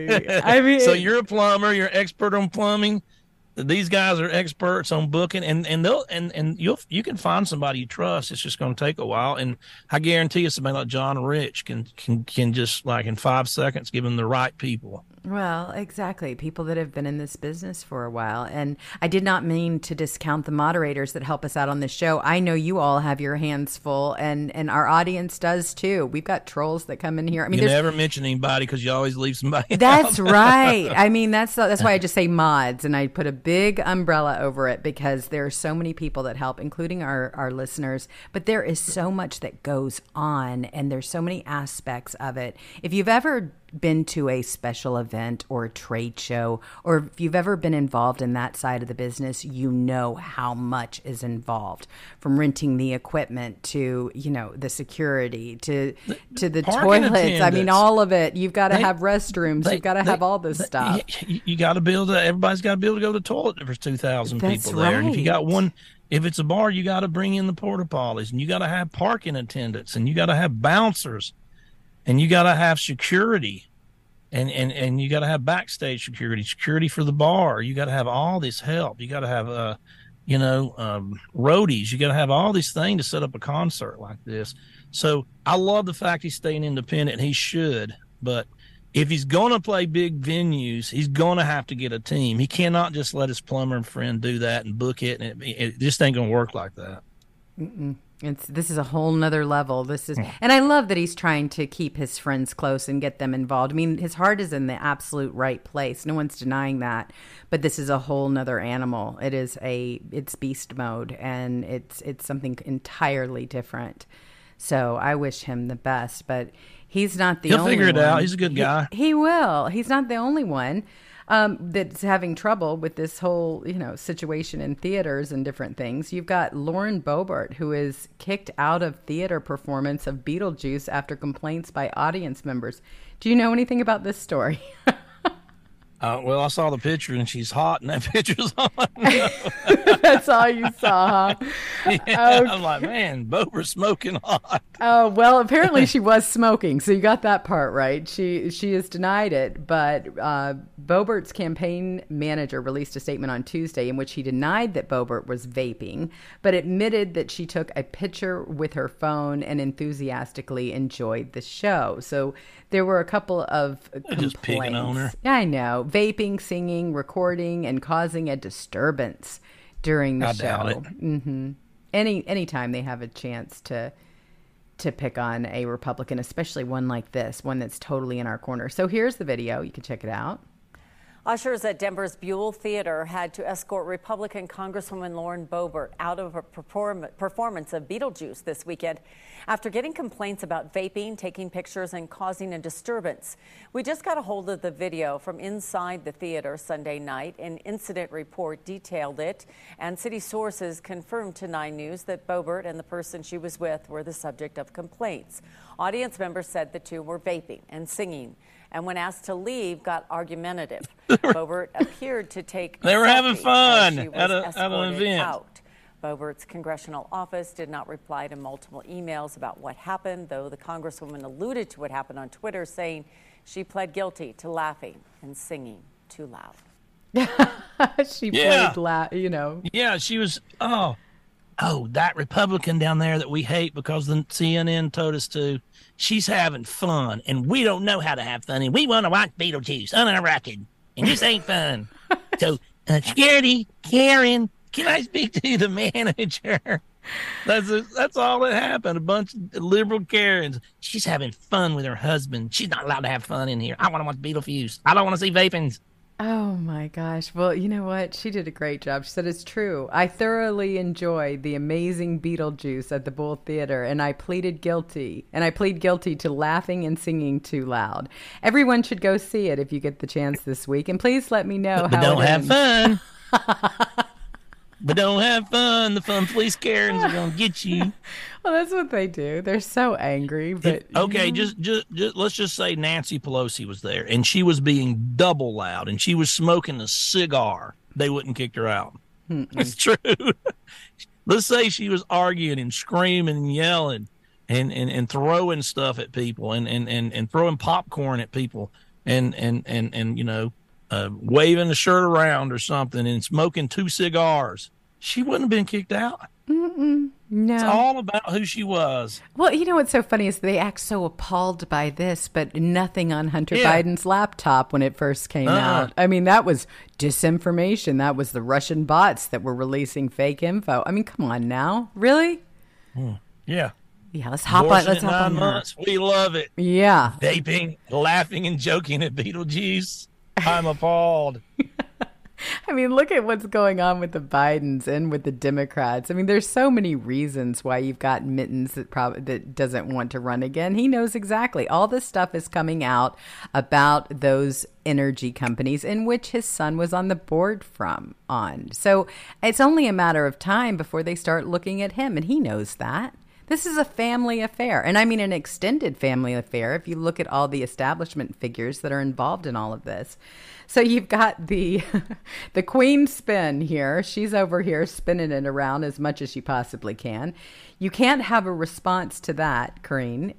I mean, so you're a plumber you're an expert on plumbing. These guys are experts on booking and and they'll and and you'll you can find somebody you trust. It's just going to take a while and i guarantee you somebody like john rich can can can just like in five seconds give them the right people Well, exactly. People that have been in this business for a while. And I did not mean to discount the moderators that help us out on this show. I know you all have your hands full, and, and our audience does too. We've got trolls that come in here. I mean, you never mention anybody because you always leave somebody That's right. I mean, that's that's why I just say mods, and I put a big umbrella over it because there are so many people that help, including our our listeners. But there is so much that goes on, and there's so many aspects of it. If you've ever been to a special event or a trade show, or if you've ever been involved in that side of the business, you know how much is involved from renting the equipment to you know the security to to the toilets. I mean, all of it. You've got to have restrooms. They- You've got to have all this they- stuff. You, you got to be able to. Everybody's got to be able to go to the toilet. There's two thousand people there, and if you got one, if it's a bar, you got to bring in the porta potties, and you got to have parking attendants, and you got to have bouncers, and you got to have security, and and and you got to have backstage security, security for the bar. You got to have all this help. You got to have uh, you know, um, roadies. You got to have all these things to set up a concert like this. So I love the fact he's staying independent. He should, but if he's going to play big venues, he's going to have to get a team. He cannot just let his plumber friend do that and book it, and it, it just ain't going to work like that. It's this is a whole nother level. This is, hmm. and I love that he's trying to keep his friends close and get them involved. I mean, his heart is in the absolute right place. No one's denying that. But this is a whole nother animal. It is a it's beast mode, and it's it's something entirely different. So I wish him the best, but he's not the He'll only figure it out. He's a good He- guy. He, will. He's not the only one um, that's having trouble with this whole, you know, situation in theaters and different things. You've got Lauren Boebert, who is kicked out of theater performance of Beetlejuice after complaints by audience members. Do you know anything about this story? Uh, well, I saw the picture and she's hot, and that picture's on. That's all you saw, huh? Yeah, I'm like, man, Boebert's smoking hot. Oh well, apparently she was smoking, so you got that part right. She she has denied it, but uh, Boebert's campaign manager released a statement on Tuesday in which he denied that Bobert was vaping, but admitted that she took a picture with her phone and enthusiastically enjoyed the show. So there were a couple of complaints. just picking on her. Yeah, I know, vaping, singing, recording, and causing a disturbance during the I show. doubt it. hmm Any anytime they have a chance to to pick on a Republican, especially one like this, one that's totally in our corner. So here's the video. You can check it out. Ushers at Denver's Buell Theater had to escort Republican Congresswoman Lauren Boebert out of a perform- performance of Beetlejuice this weekend after getting complaints about vaping, taking pictures, and causing a disturbance. We just got a hold of the video from inside the theater Sunday night. An incident report detailed it, and city sources confirmed to Nine News that Boebert and the person she was with were the subject of complaints. Audience members said the two were vaping and singing and when asked to leave, got argumentative. Boebert appeared to take. They were having fun as she was at a- at an event. Out. Boebert's congressional office did not reply to multiple emails about what happened, though the congresswoman alluded to what happened on Twitter, saying she pled guilty to laughing and singing too loud. she Yeah. played, la- you know, Yeah, she was. Oh, oh, that Republican down there that we hate because the CNN told us to. She's having fun, and we don't know how to have fun, and we want to watch Beetlejuice record, and this ain't fun. so, uh, security, Karen, can I speak to the manager? That's a, that's all that happened. A bunch of liberal Karens. She's having fun with her husband. She's not allowed to have fun in here. I want to watch Beetlejuice. I don't want to see vapings. Oh my gosh. Well, you know what? She did a great job. She said it's true. I thoroughly enjoyed the amazing Beetlejuice at the Buell Theater, and I pleaded guilty. And I plead guilty to laughing and singing too loud. Everyone should go see it if you get the chance this week. And please let me know But how don't it have ends. fun. but don't have fun. The fun police Karens are gonna get you. Well, that's what they do. They're so angry, but okay, just, just just let's just say Nancy Pelosi was there and she was being double loud and she was smoking a cigar. They wouldn't kick her out. It's true. let's say she was arguing and screaming and yelling and, and, and throwing stuff at people and, and, and, and throwing popcorn at people and and and, and you know uh, waving the shirt around or something and smoking two cigars. She wouldn't have been kicked out. no. It's all about who she was. Well, you know what's so funny is they act so appalled by this, but nothing on Hunter Yeah. Biden's laptop when it first came Uh-uh. out. I mean, that was disinformation. That was the Russian bots that were releasing fake info. I mean, come on now, really? Yeah. Yeah, let's hop on. Let's hop on. months. We love it. Yeah, Vaping, laughing, and joking at Beetlejuice. I'm appalled. I mean, look at what's going on with the Bidens and with the Democrats. I mean, there's so many reasons why you've got Mittens that probably that doesn't want to run again. He knows exactly. All this stuff is coming out about those energy companies in which his son was on the board from on. So it's only a matter of time before they start looking at him, and he knows that. This is a family affair. And I mean an extended family affair if you look at all the establishment figures that are involved in all of this. So you've got the the queen spin here. She's over here spinning it around as much as she possibly can. You can't have a response to that, Karine.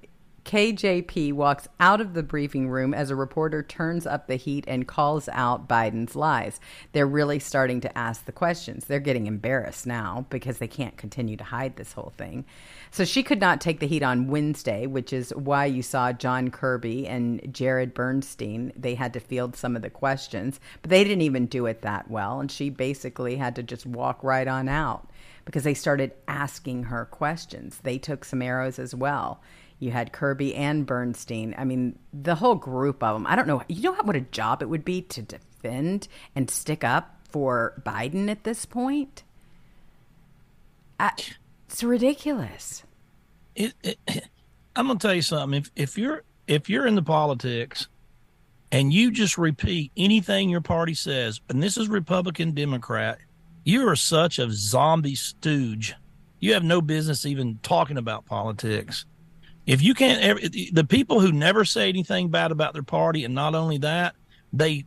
KJP walks out of the briefing room as a reporter turns up the heat and calls out Biden's lies. They're really starting to ask the questions. They're getting embarrassed now because they can't continue to hide this whole thing. So she could not take the heat on Wednesday, which is why you saw John Kirby and Jared Bernstein. They had to field some of the questions, but they didn't even do it that well. And she basically had to just walk right on out because they started asking her questions. They took some arrows as well. You had Kirby and Bernstein. I mean, the whole group of them. I don't know. You know what a job it would be to defend and stick up for Biden at this point? I, it's ridiculous. It, it, I'm gonna tell you something. If if you're if you're in the politics and you just repeat anything your party says, and this is Republican Democrat, you are such a zombie stooge. You have no business even talking about politics. If you can't, ever, the people who never say anything bad about their party, and not only that, they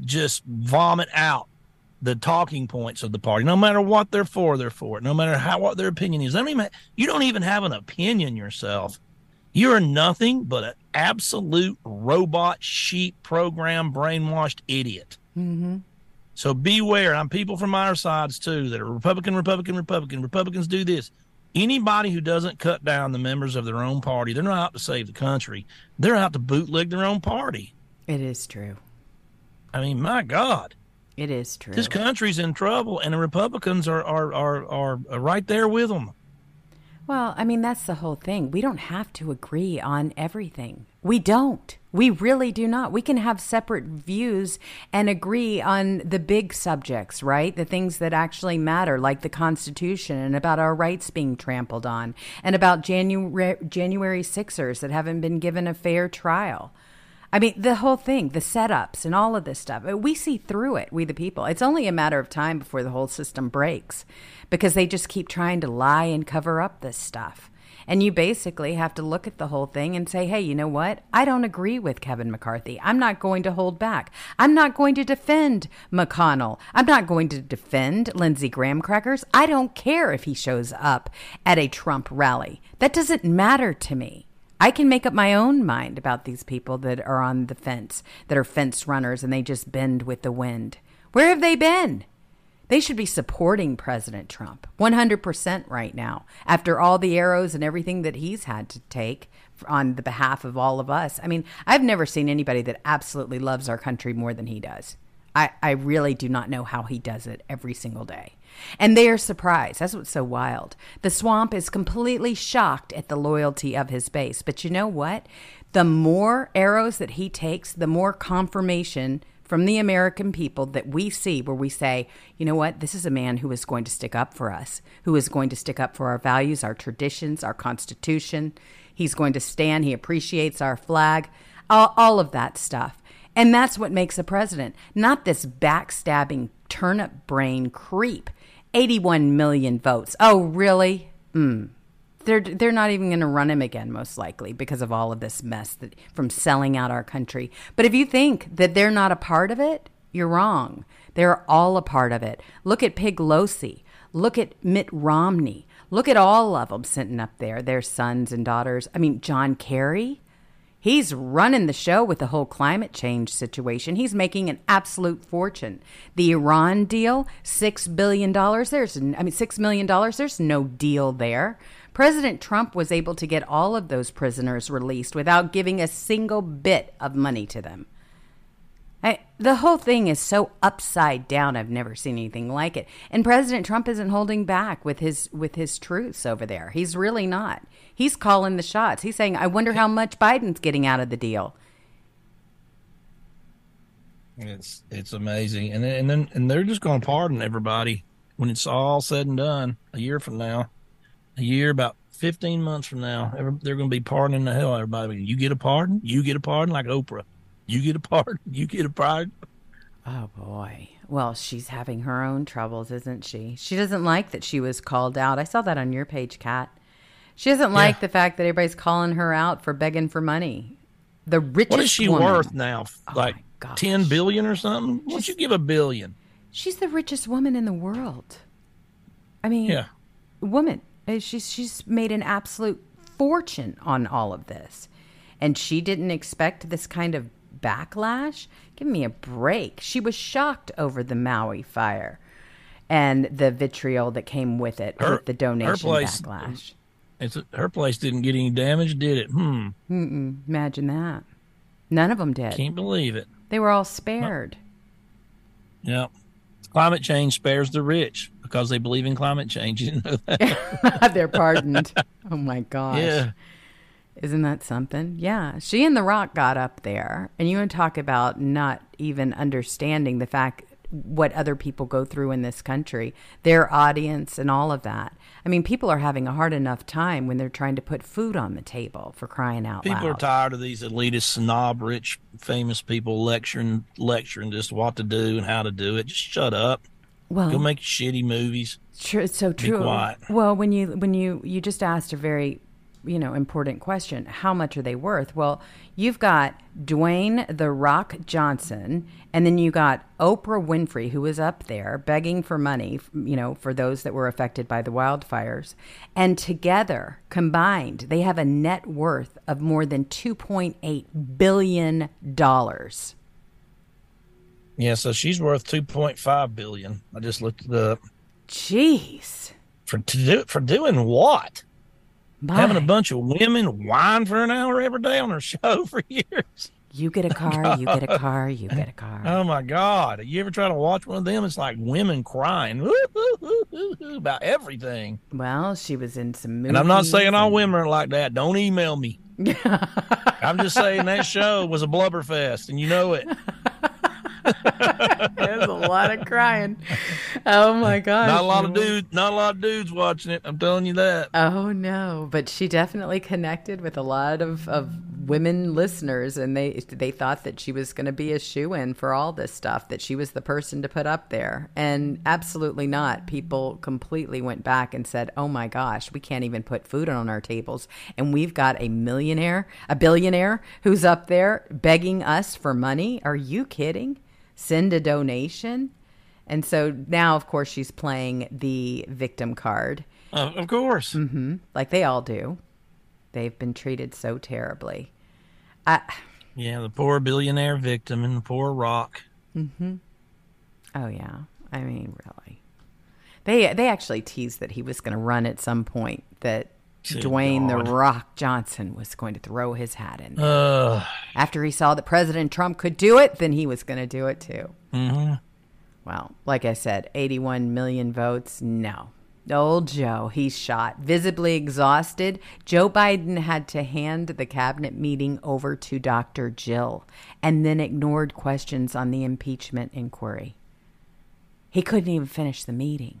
just vomit out the talking points of the party. No matter what they're for, they're for it. No matter how what their opinion is. I mean, you don't even have an opinion yourself. You're nothing but an absolute robot, sheep, program, brainwashed idiot. Mm-hmm. So beware. I'm people from our sides too that are Republican, Republican, Republican. Republicans do this. Anybody who doesn't cut down the members of their own party, they're not out to save the country. They're out to bootleg their own party. It is true. I mean, my God. It is true. This country's in trouble, and the Republicans are are, are, are right there with them. Well, I mean, that's the whole thing. We don't have to agree on everything. We don't. We really do not. We can have separate views and agree on the big subjects, right? The things that actually matter, like the Constitution and about our rights being trampled on, and about January, January Sixers that haven't been given a fair trial. I mean, the whole thing, the setups and all of this stuff, uh, we see through it, we the people. It's only a matter of time before the whole system breaks because they just keep trying to lie and cover up this stuff. And you basically have to look at the whole thing and say, hey, you know what? I don't agree with Kevin McCarthy. I'm not going to hold back. I'm not going to defend McConnell. I'm not going to defend Lindsey Graham crackers. I don't care if he shows up at a Trump rally. That doesn't matter to me. I can make up my own mind about these people that are on the fence, that are fence runners, and they just bend with the wind. Where have they been? They should be supporting President Trump 100% right now, after all the arrows and everything that he's had to take on the behalf of all of us. I mean, I've never seen anybody that absolutely loves our country more than he does. I, I really do not know how he does it every single day. And they are surprised. That's what's so wild. The swamp is completely shocked at the loyalty of his base. But you know what? The more arrows that he takes, the more confirmation from the American people that we see where we say, you know what, this is a man who is going to stick up for us, who is going to stick up for our values, our traditions, our Constitution. He's going to stand, he appreciates our flag, all, all of that stuff. And that's what makes a president, not this backstabbing turnip brain creep. 81 million votes. Oh, really? Mm. They're they're not even going to run him again most likely because of all of this mess that from selling out our country. But if you think that they're not a part of it, you're wrong. They're all a part of it. Look at Piglosi. Look at Mitt Romney. Look at all of them sitting up there, their sons and daughters. I mean, John Kerry. He's running the show with the whole climate change situation. He's making an absolute fortune. The Iran deal, $6 billion. There's, I mean, $6 million. There's no deal there. President Trump was able to get all of those prisoners released without giving a single bit of money to them. I, the whole thing is so upside down. I've never seen anything like it. And President Trump isn't holding back with his with his truths over there. He's really not. He's calling the shots. He's saying, "I wonder how much Biden's getting out of the deal." It's it's amazing, and then, and then and they're just going to pardon everybody when it's all said and done. A year from now, a year about fifteen months from now, they're going to be pardoning the hell out of everybody. You get a pardon, you get a pardon, like Oprah. You get a pardon, you get a pardon. Oh boy. Well, she's having her own troubles, isn't she? She doesn't like that she was called out. I saw that on your page, Cat. She doesn't like the fact that everybody's calling her out for begging for money. The richest. What is she woman. worth now? Oh like ten billion or something? What'd you give a billion? She's the richest woman in the world. I mean, yeah, woman. Uh, she's she's made an absolute fortune on all of this, and she didn't expect this kind of backlash. Give me a break. She was shocked over the Maui fire and the vitriol that came with it, Her- with the donation her place- backlash. it's her place didn't get any damage, did it? Hmm. Mm-mm, imagine that. None of them did. Can't believe it. They were all spared. Yeah. Climate change spares the rich because they believe in climate change. You know that? They're pardoned. oh my gosh. yeah. Isn't that something? Yeah. She and The Rock got up there, and you want to talk about not even understanding the fact what other people go through in this country, their audience, and all of that. I mean, people are having a hard enough time when they're trying to put food on the table for crying out People loud. People are tired of these elitist, snob, rich, famous people lecturing, lecturing just what to do and how to do it. Just shut up. well, Go make shitty movies. True, it's so true. Well, when you when you you just asked a very you know important question, how much are they worth? Well, you've got Dwayne the Rock Johnson, and then you got Oprah Winfrey, who was up there begging for money, you know, for those that were affected by the wildfires, and together combined, they have a net worth of more than two point eight billion dollars. Yeah, so she's worth two point five billion. I just looked it up. Jeez. For to do for doing what? My. Having a bunch of women whine for an hour every day on her show for years. You get a car, you get a car, you get a car. Oh my God! You ever try to watch one of them? It's like women crying about everything. Well, she was in some movies. And I'm not saying all women are like that. Don't email me. I'm just saying that show was a blubber fest, and you know it. There's a lot of crying. Oh my gosh. Not a lot of dudes. Not a lot of dudes watching it. I'm telling you that. Oh no, but she definitely connected with a lot of, of women listeners, and they they thought that she was going to be a shoe in for all this stuff, that she was the person to put up there, and absolutely not. People completely went back and said, "Oh my gosh, we can't even put food on our tables, and we've got a millionaire, a billionaire who's up there begging us for money. Are you kidding? Send a donation." And so now, of course, she's playing the victim card Uh, of course. hmm like they all do. They've been treated so terribly. I, Yeah, the poor billionaire victim and the poor rock. Mm-hmm. Oh yeah, I mean, really. They they actually teased that he was going to run at some point. That Good Dwayne God. the Rock Johnson was going to throw his hat in. Uh, After he saw that President Trump could do it, then he was going to do it too. mhm. Well, like I said, 81 million votes. No. Old Joe, he's shot. Visibly exhausted, Joe Biden had to hand the cabinet meeting over to Dr. Jill and then ignored questions on the impeachment inquiry. He couldn't even finish the meeting.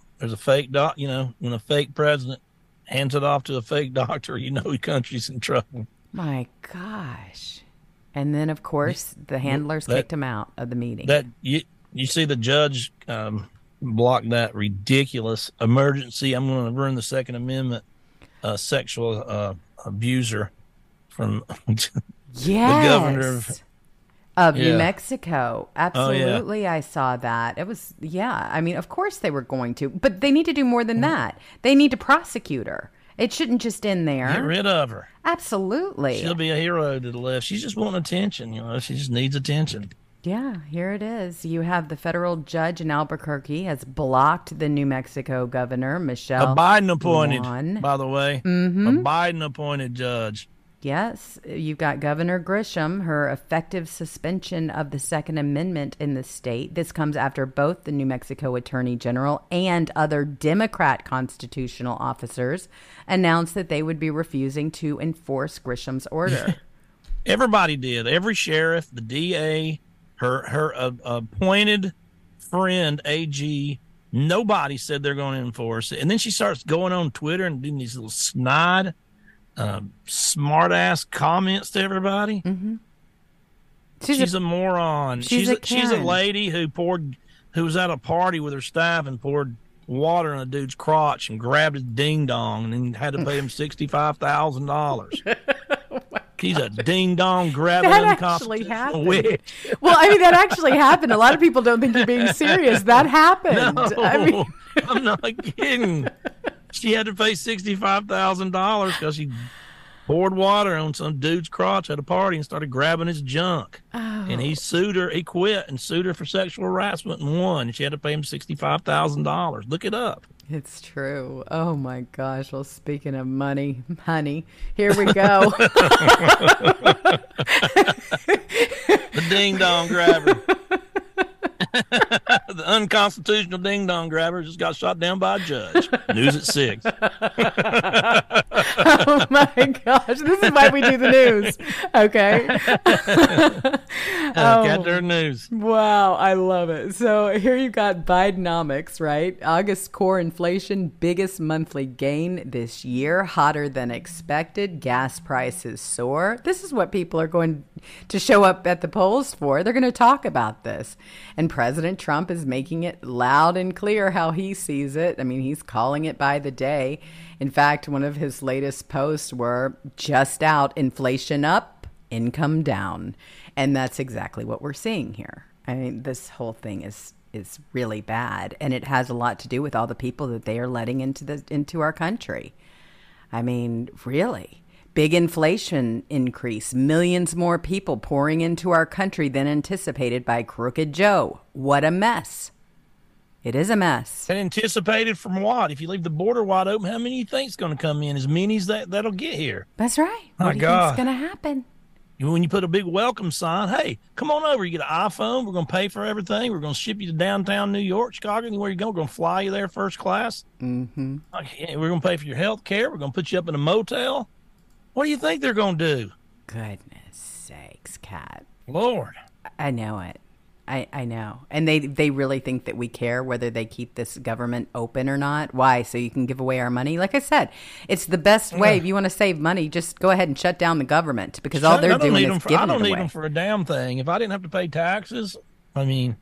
there's a fake doc, you know, when a fake president hands it off to a fake doctor, you know the country's in trouble. My gosh. And then, of course, the handlers that, kicked him out of the meeting. That you you see the judge um, block that ridiculous emergency. I'm going to ruin the Second Amendment. Uh, sexual uh, abuser from yes. the governor of, of Yeah. New Mexico. Oh, yeah. Absolutely, I saw that. It was, yeah. I mean, of course they were going to, but they need to do more than that. They need to prosecute her. It shouldn't just end there. get rid of her. Absolutely. She'll be a hero to the left. She's just wanting attention. You know, she just needs attention. Yeah, here it is. You have the federal judge in Albuquerque has blocked the New Mexico governor, Michelle. a Biden appointed, Juan. by the way, Mm-hmm. a Biden appointed judge. Yes, you've got Governor Grisham, her effective suspension of the Second Amendment in the state. This comes after both the New Mexico Attorney General and other Democrat constitutional officers announced that they would be refusing to enforce Grisham's order. Everybody did. Every sheriff, the DA, her her uh, appointed friend AG. Nobody said they're going to enforce it. And then she starts going on Twitter and doing these little snide, um, smart ass comments to everybody. She's, She's, a, a, moron. she's She's a a, she's a lady who poured, who was at a party with her staff and poured water in a dude's crotch and grabbed his ding dong and then had to pay him sixty five thousand dollars. She's a ding dong grabbing That actually happened. witch. well, I mean, that actually happened. A lot of people don't think you're being serious. That happened. No, I mean, I'm not kidding. She had to pay sixty five thousand dollars because she poured water on some dude's crotch at a party and started grabbing his junk. And Oh. he sued her. He quit and sued her for sexual harassment and won. And she had to pay him sixty five thousand dollars. Look it up. It's true. Oh my gosh. Well, speaking of money, honey, here we go. The ding dong grabber. the unconstitutional ding dong grabber just got shot down by a judge. News at six. oh my gosh. This is why we do the news. Okay. Uh, Got their news. Wow, I love it. So here you've got Bidenomics, right? August core inflation, biggest monthly gain this year, hotter than expected. Gas prices soar. This is what people are going to show up at the polls for. They're going to talk about this. And President Trump is making it loud and clear how he sees it. I mean, he's calling it by the day. In fact, one of his latest posts were just out inflation up, income down. And that's exactly what we're seeing here. I mean, this whole thing is is really bad and it has a lot to do with all the people that they are letting into the into our country. I mean, really. Big inflation increase, millions more people pouring into our country than anticipated by Crooked Joe. What a mess. It is a mess. And anticipated from what? If you leave the border wide open, how many you think's going to come in? As many as that that'll get here. That's right. My what God. going to happen? When you put a big welcome sign, hey, come on over. You get an iPhone. We're going to pay for everything. We're going to ship you to downtown New York, Chicago, anywhere you go. We're going to fly you there first class. Mm-hmm. We're going to pay for your health care. We're going to put you up in a motel. What do you think they're going to do? Goodness sakes, Cat. Lord. I know it. I, I know. And they, they really think that we care whether they keep this government open or not. Why? So you can give away our money? Like I said, it's the best way. If you want to save money, just go ahead and shut down the government because all they're doing is for, giving I don't need away. them for a damn thing. If I didn't have to pay taxes, I mean,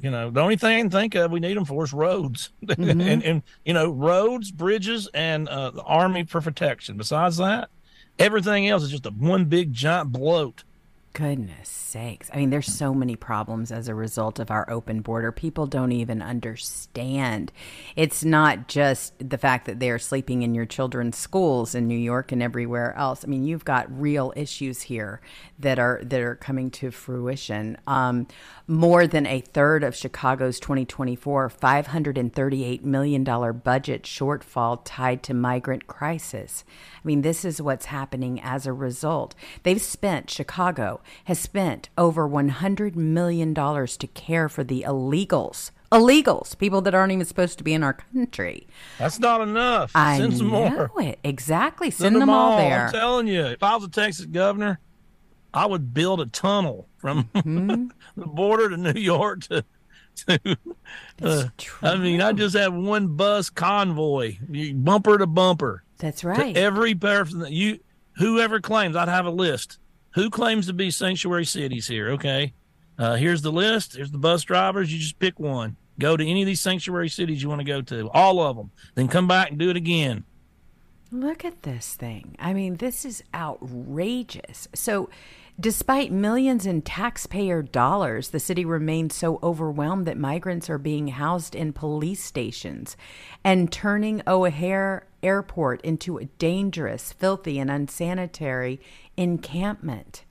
you know, the only thing I can think of we need them for is roads, Mm-hmm. and, and you know, roads, bridges, and uh, the army for protection. Besides that, everything else is just a one big giant bloat. Goodness sakes. I mean, there's so many problems as a result of our open border. People don't even understand. It's not just the fact that they're sleeping in your children's schools in New York and everywhere else. I mean, you've got real issues here that are that are coming to fruition. Um, more than a third of Chicago's 2024 $538 million budget shortfall tied to migrant crisis. I mean, this is what's happening as a result. They've spent, Chicago has spent over $100 million to care for the illegals illegals, people that aren't even supposed to be in our country. That's not enough. I Send some know more. it exactly. Send, Send them, all, there. I'm telling you, if I was a Texas governor, I would build a tunnel from Mm-hmm. the border to New York to. to uh, I mean, I just have one bus convoy, you- bumper to bumper, That's to right. every person that you, whoever claims. I'd have a list. Who claims to be sanctuary cities here? Okay, uh, here's the list. Here's the bus drivers. You just pick one. Go to any of these sanctuary cities you want to go to, all of them. Then come back and do it again. Look at this thing. I mean, this is outrageous. So, despite millions in taxpayer dollars, the city remains so overwhelmed that migrants are being housed in police stations and turning O'Hare Airport into a dangerous, filthy, and unsanitary encampment.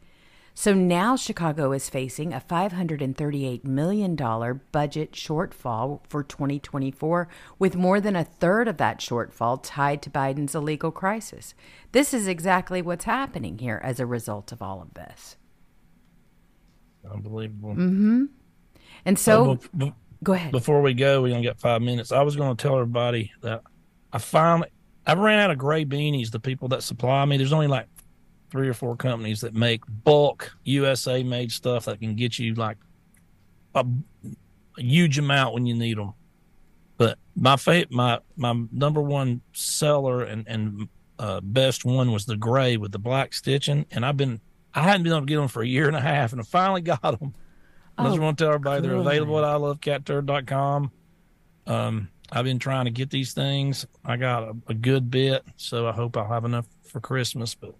So now Chicago is facing a $538 million budget shortfall for 2024, with more than a third of that shortfall tied to Biden's illegal crisis. This is exactly what's happening here as a result of all of this. Unbelievable. Mm-hmm. And so, bef- go ahead. before we go, we only got five minutes. I was going to tell everybody that I finally I ran out of gray beanies. The people that supply me, there's only like three or four companies that make bulk USA made stuff that can get you like a, a huge amount when you need them. But my fa- my my number one seller and and uh, best one was the gray with the black stitching, and I've been I hadn't been able to get them for a year and a half, and I finally got them. I just Oh, want to tell everybody they're good. available at ilovecatturd.com. Um, I've been trying to get these things. I got a, a good bit, so I hope I'll have enough for Christmas. But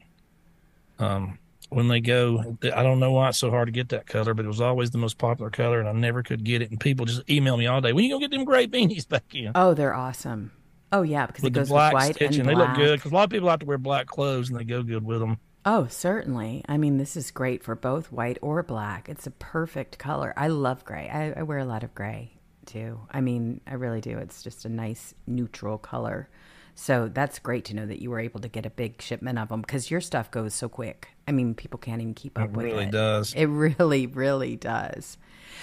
um, when they go, I don't know why it's so hard to get that color, but it was always the most popular color, and I never could get it. And people just email me all day. When you gonna get them gray beanies back in? Oh, they're awesome. Oh, yeah, because with it goes black with white stitching, and they look good because a lot of people have to wear black clothes and they go good with them. Oh, certainly. I mean, this is great for both white or black. It's a perfect color. I love gray. I, I wear a lot of gray too. I mean, I really do. It's just a nice neutral color. So that's great to know that you were able to get a big shipment of them because your stuff goes so quick. I mean, people can't even keep up It with really it. Really does. It really, really does.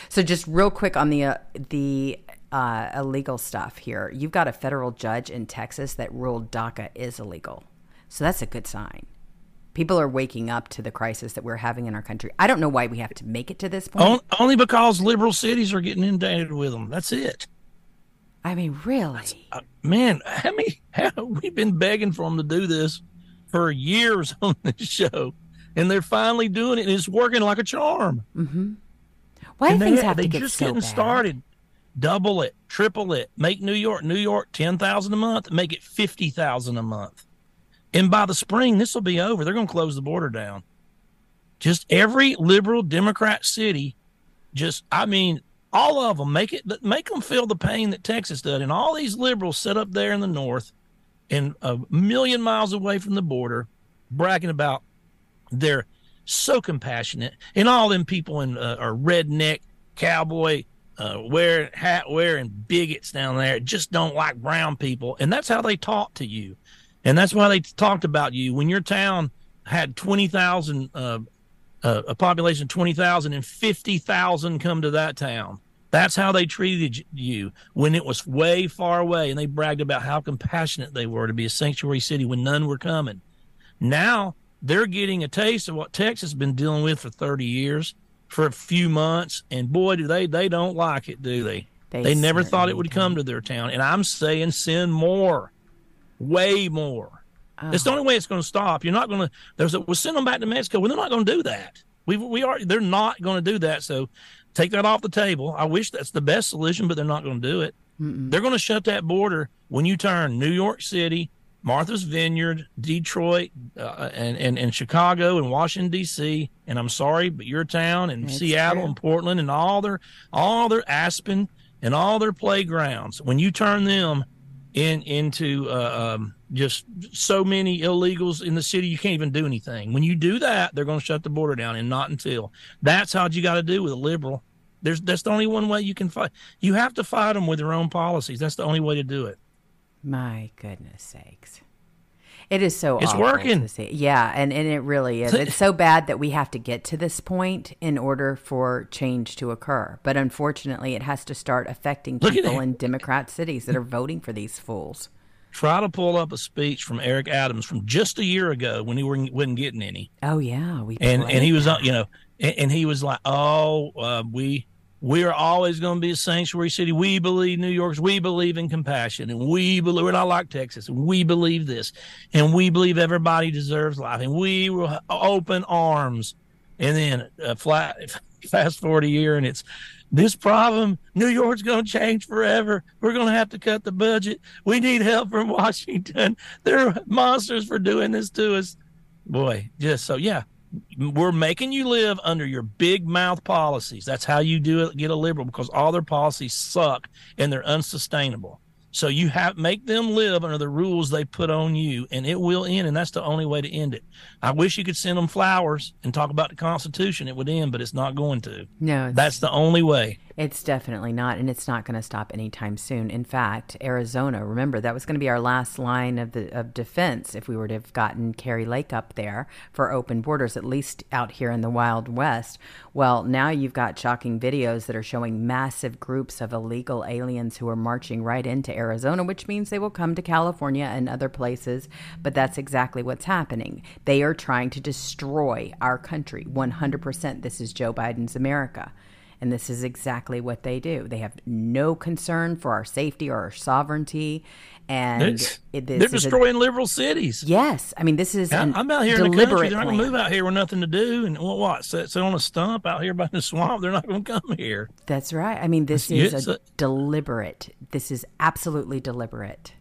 So just real quick on the uh, the uh, illegal stuff here. You've got a federal judge in Texas that ruled DACA is illegal. So that's a good sign. People are waking up to the crisis that we're having in our country. I don't know why we have to make it to this point. Only because liberal cities are getting inundated with them. That's it. I mean, really? Uh, man, how many? How, we've been begging for them to do this for years on this show, and they're finally doing it. And it's working like a charm. Mm-hmm. Why do and things they, have they to get just so getting bad? started. Double it, triple it. Make New York, New York, ten thousand a month. Make it fifty thousand a month. And by the spring, this will be over. They're going to close the border down. Just every liberal Democrat city, just I mean, all of them make it make them feel the pain that Texas did. And all these liberals set up there in the north, and a million miles away from the border, bragging about they're so compassionate, and all them people in uh, are redneck cowboy uh, wearing hat wearing bigots down there just don't like brown people, and that's how they talk to you, and that's why they talked about you when your town had twenty thousand. Uh, uh, a population of 20,000 and 50,000 come to that town. That's how they treated you when it was way far away. And they bragged about how compassionate they were to be a sanctuary city when none were coming. Now they're getting a taste of what Texas has been dealing with for 30 years for a few months. And boy, do they, they don't like it, do they? They They, never thought it would come to their town. And I'm saying send more, way more. It's the only way it's going to stop. You're not going to. There's a. We'll send them back to Mexico. Well, they're not going to do that. We we are. They're not going to do that. So take that off the table. I wish that's the best solution, but they're not going to do it. They're going to shut that border when you turn New York City, Martha's Vineyard, Detroit, uh, and, and and Chicago and Washington D.C. And I'm sorry, but your town and Seattle true. and Portland and all their all their Aspen and all their playgrounds. When you turn them in into uh, um, just so many illegals in the city, you can't even do anything. When you do that, they're going to shut the border down, and not until. That's how you got to do with a liberal. There's that's the only one way you can fight. You have to fight them with their own policies. That's the only way to do it. My goodness sakes. It is so It's working. Yeah, and, and it really is. It's so bad that we have to get to this point in order for change to occur. But unfortunately, it has to start affecting people in Democrat cities that are voting for these fools. Try to pull up a speech from Eric Adams from just a year ago when he wasn't getting any. Oh yeah, we and and he was uh, you know and, and he was like oh uh, we we are always going to be a sanctuary city. We believe new york's we believe in compassion and we believe we're not like texas and we believe this and we believe everybody deserves life and we will open arms. And then uh, flat fast forward a year and it's this problem new york's going to change forever. We're going to have to cut the budget. We need help from washington. They're monsters for doing this to us. Boy just so yeah we're making you live under your big mouth policies. That's how you do it. Get a liberal because all their policies suck and they're unsustainable. So you have make them live under the rules they put on you, and it will end. And that's the only way to end it. I wish you could send them flowers and talk about the Constitution. It would end, but it's not going to. no, That's the only way. It's definitely not, and it's not going to stop anytime soon. In fact, Arizona, remember that was going to be our last line of the of defense if we were to have gotten Kari Lake up there for open borders, at least out here in the Wild West. Well, now you've got shocking videos that are showing massive groups of illegal aliens who are marching right into Arizona, which means they will come to California and other places. But that's exactly what's happening. They are trying to destroy our country 100%. This is Joe Biden's America. And this is exactly what they do. They have no concern for our safety or our sovereignty. And It's- it, they're is a- destroying liberal cities. yes, I mean this is I- an I'm out here in the country. They're not going to move out here with nothing to do and what? what sit, sit on a stump out here by the swamp. They're not going to come here. That's right. I mean this Yes, is uh, a deliberate. This is absolutely deliberate.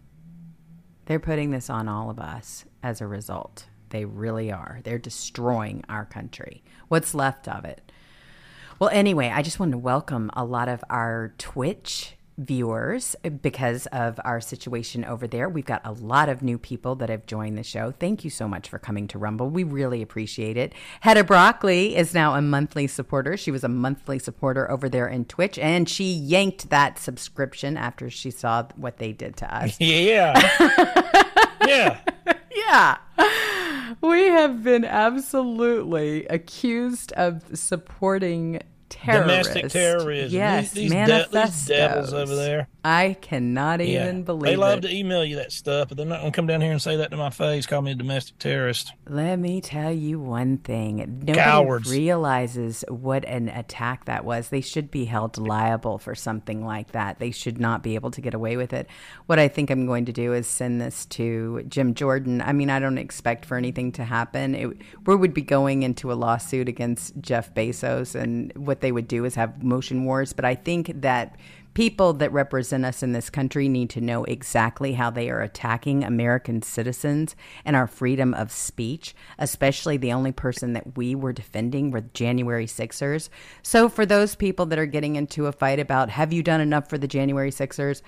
They're putting this on all of us as a result. They really are. They're destroying our country. What's left of it. Well, anyway, I just wanted to welcome a lot of our Twitch viewers uh, because of our situation over there. We've got a lot of new people that have joined the show. Thank you so much for coming to Rumble. We really appreciate it. Hedda Broccoli is now a monthly supporter. She was a monthly supporter over there in Twitch, and she yanked that subscription after she saw what they did to us. Yeah. yeah. Yeah. We have been absolutely accused of supporting terrorists. Domestic terrorism. Yes, These, these, de- these devils over there. I cannot Yeah. even believe they love it. to email you that stuff, but they're not going to come down here and say that to my face, call me a domestic terrorist. Let me tell you one thing. Nobody Cowards. realizes what an attack that was. They should be held liable for something like that. They should not be able to get away with it. What I think I'm going to do is send this to Jim Jordan. I mean, I don't expect for anything to happen. It, we would be going into a lawsuit against Jeff Bezos, and what they would do is have motion wars. But I think that people that represent us in this country need to know exactly how they are attacking American citizens and our freedom of speech, especially the only person that we were defending were January Sixers. So, for those people that are getting into a fight about have you done enough for the January Sixers?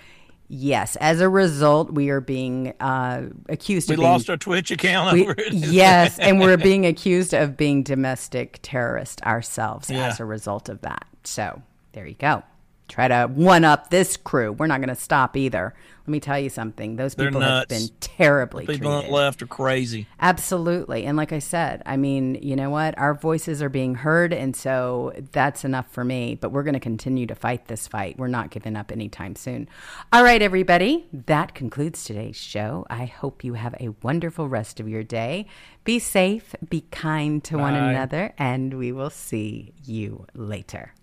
Yes. As a result, we are being uh, accused We of being lost our Twitch account we- yes, and we're being accused of being domestic terrorists ourselves Yeah. as a result of that. So there you go. Try to one up this crew. We're not going to stop either. Let me tell you something. Those They're people have been terribly People on treated. the left are crazy. Absolutely. And like I said, I mean, you know what? Our voices are being heard. And so that's enough for me. But we're going to continue to fight this fight. We're not giving up anytime soon. All right, everybody. That concludes today's show. I hope you have a wonderful rest of your day. Be safe, be kind to one another, and we will see you later.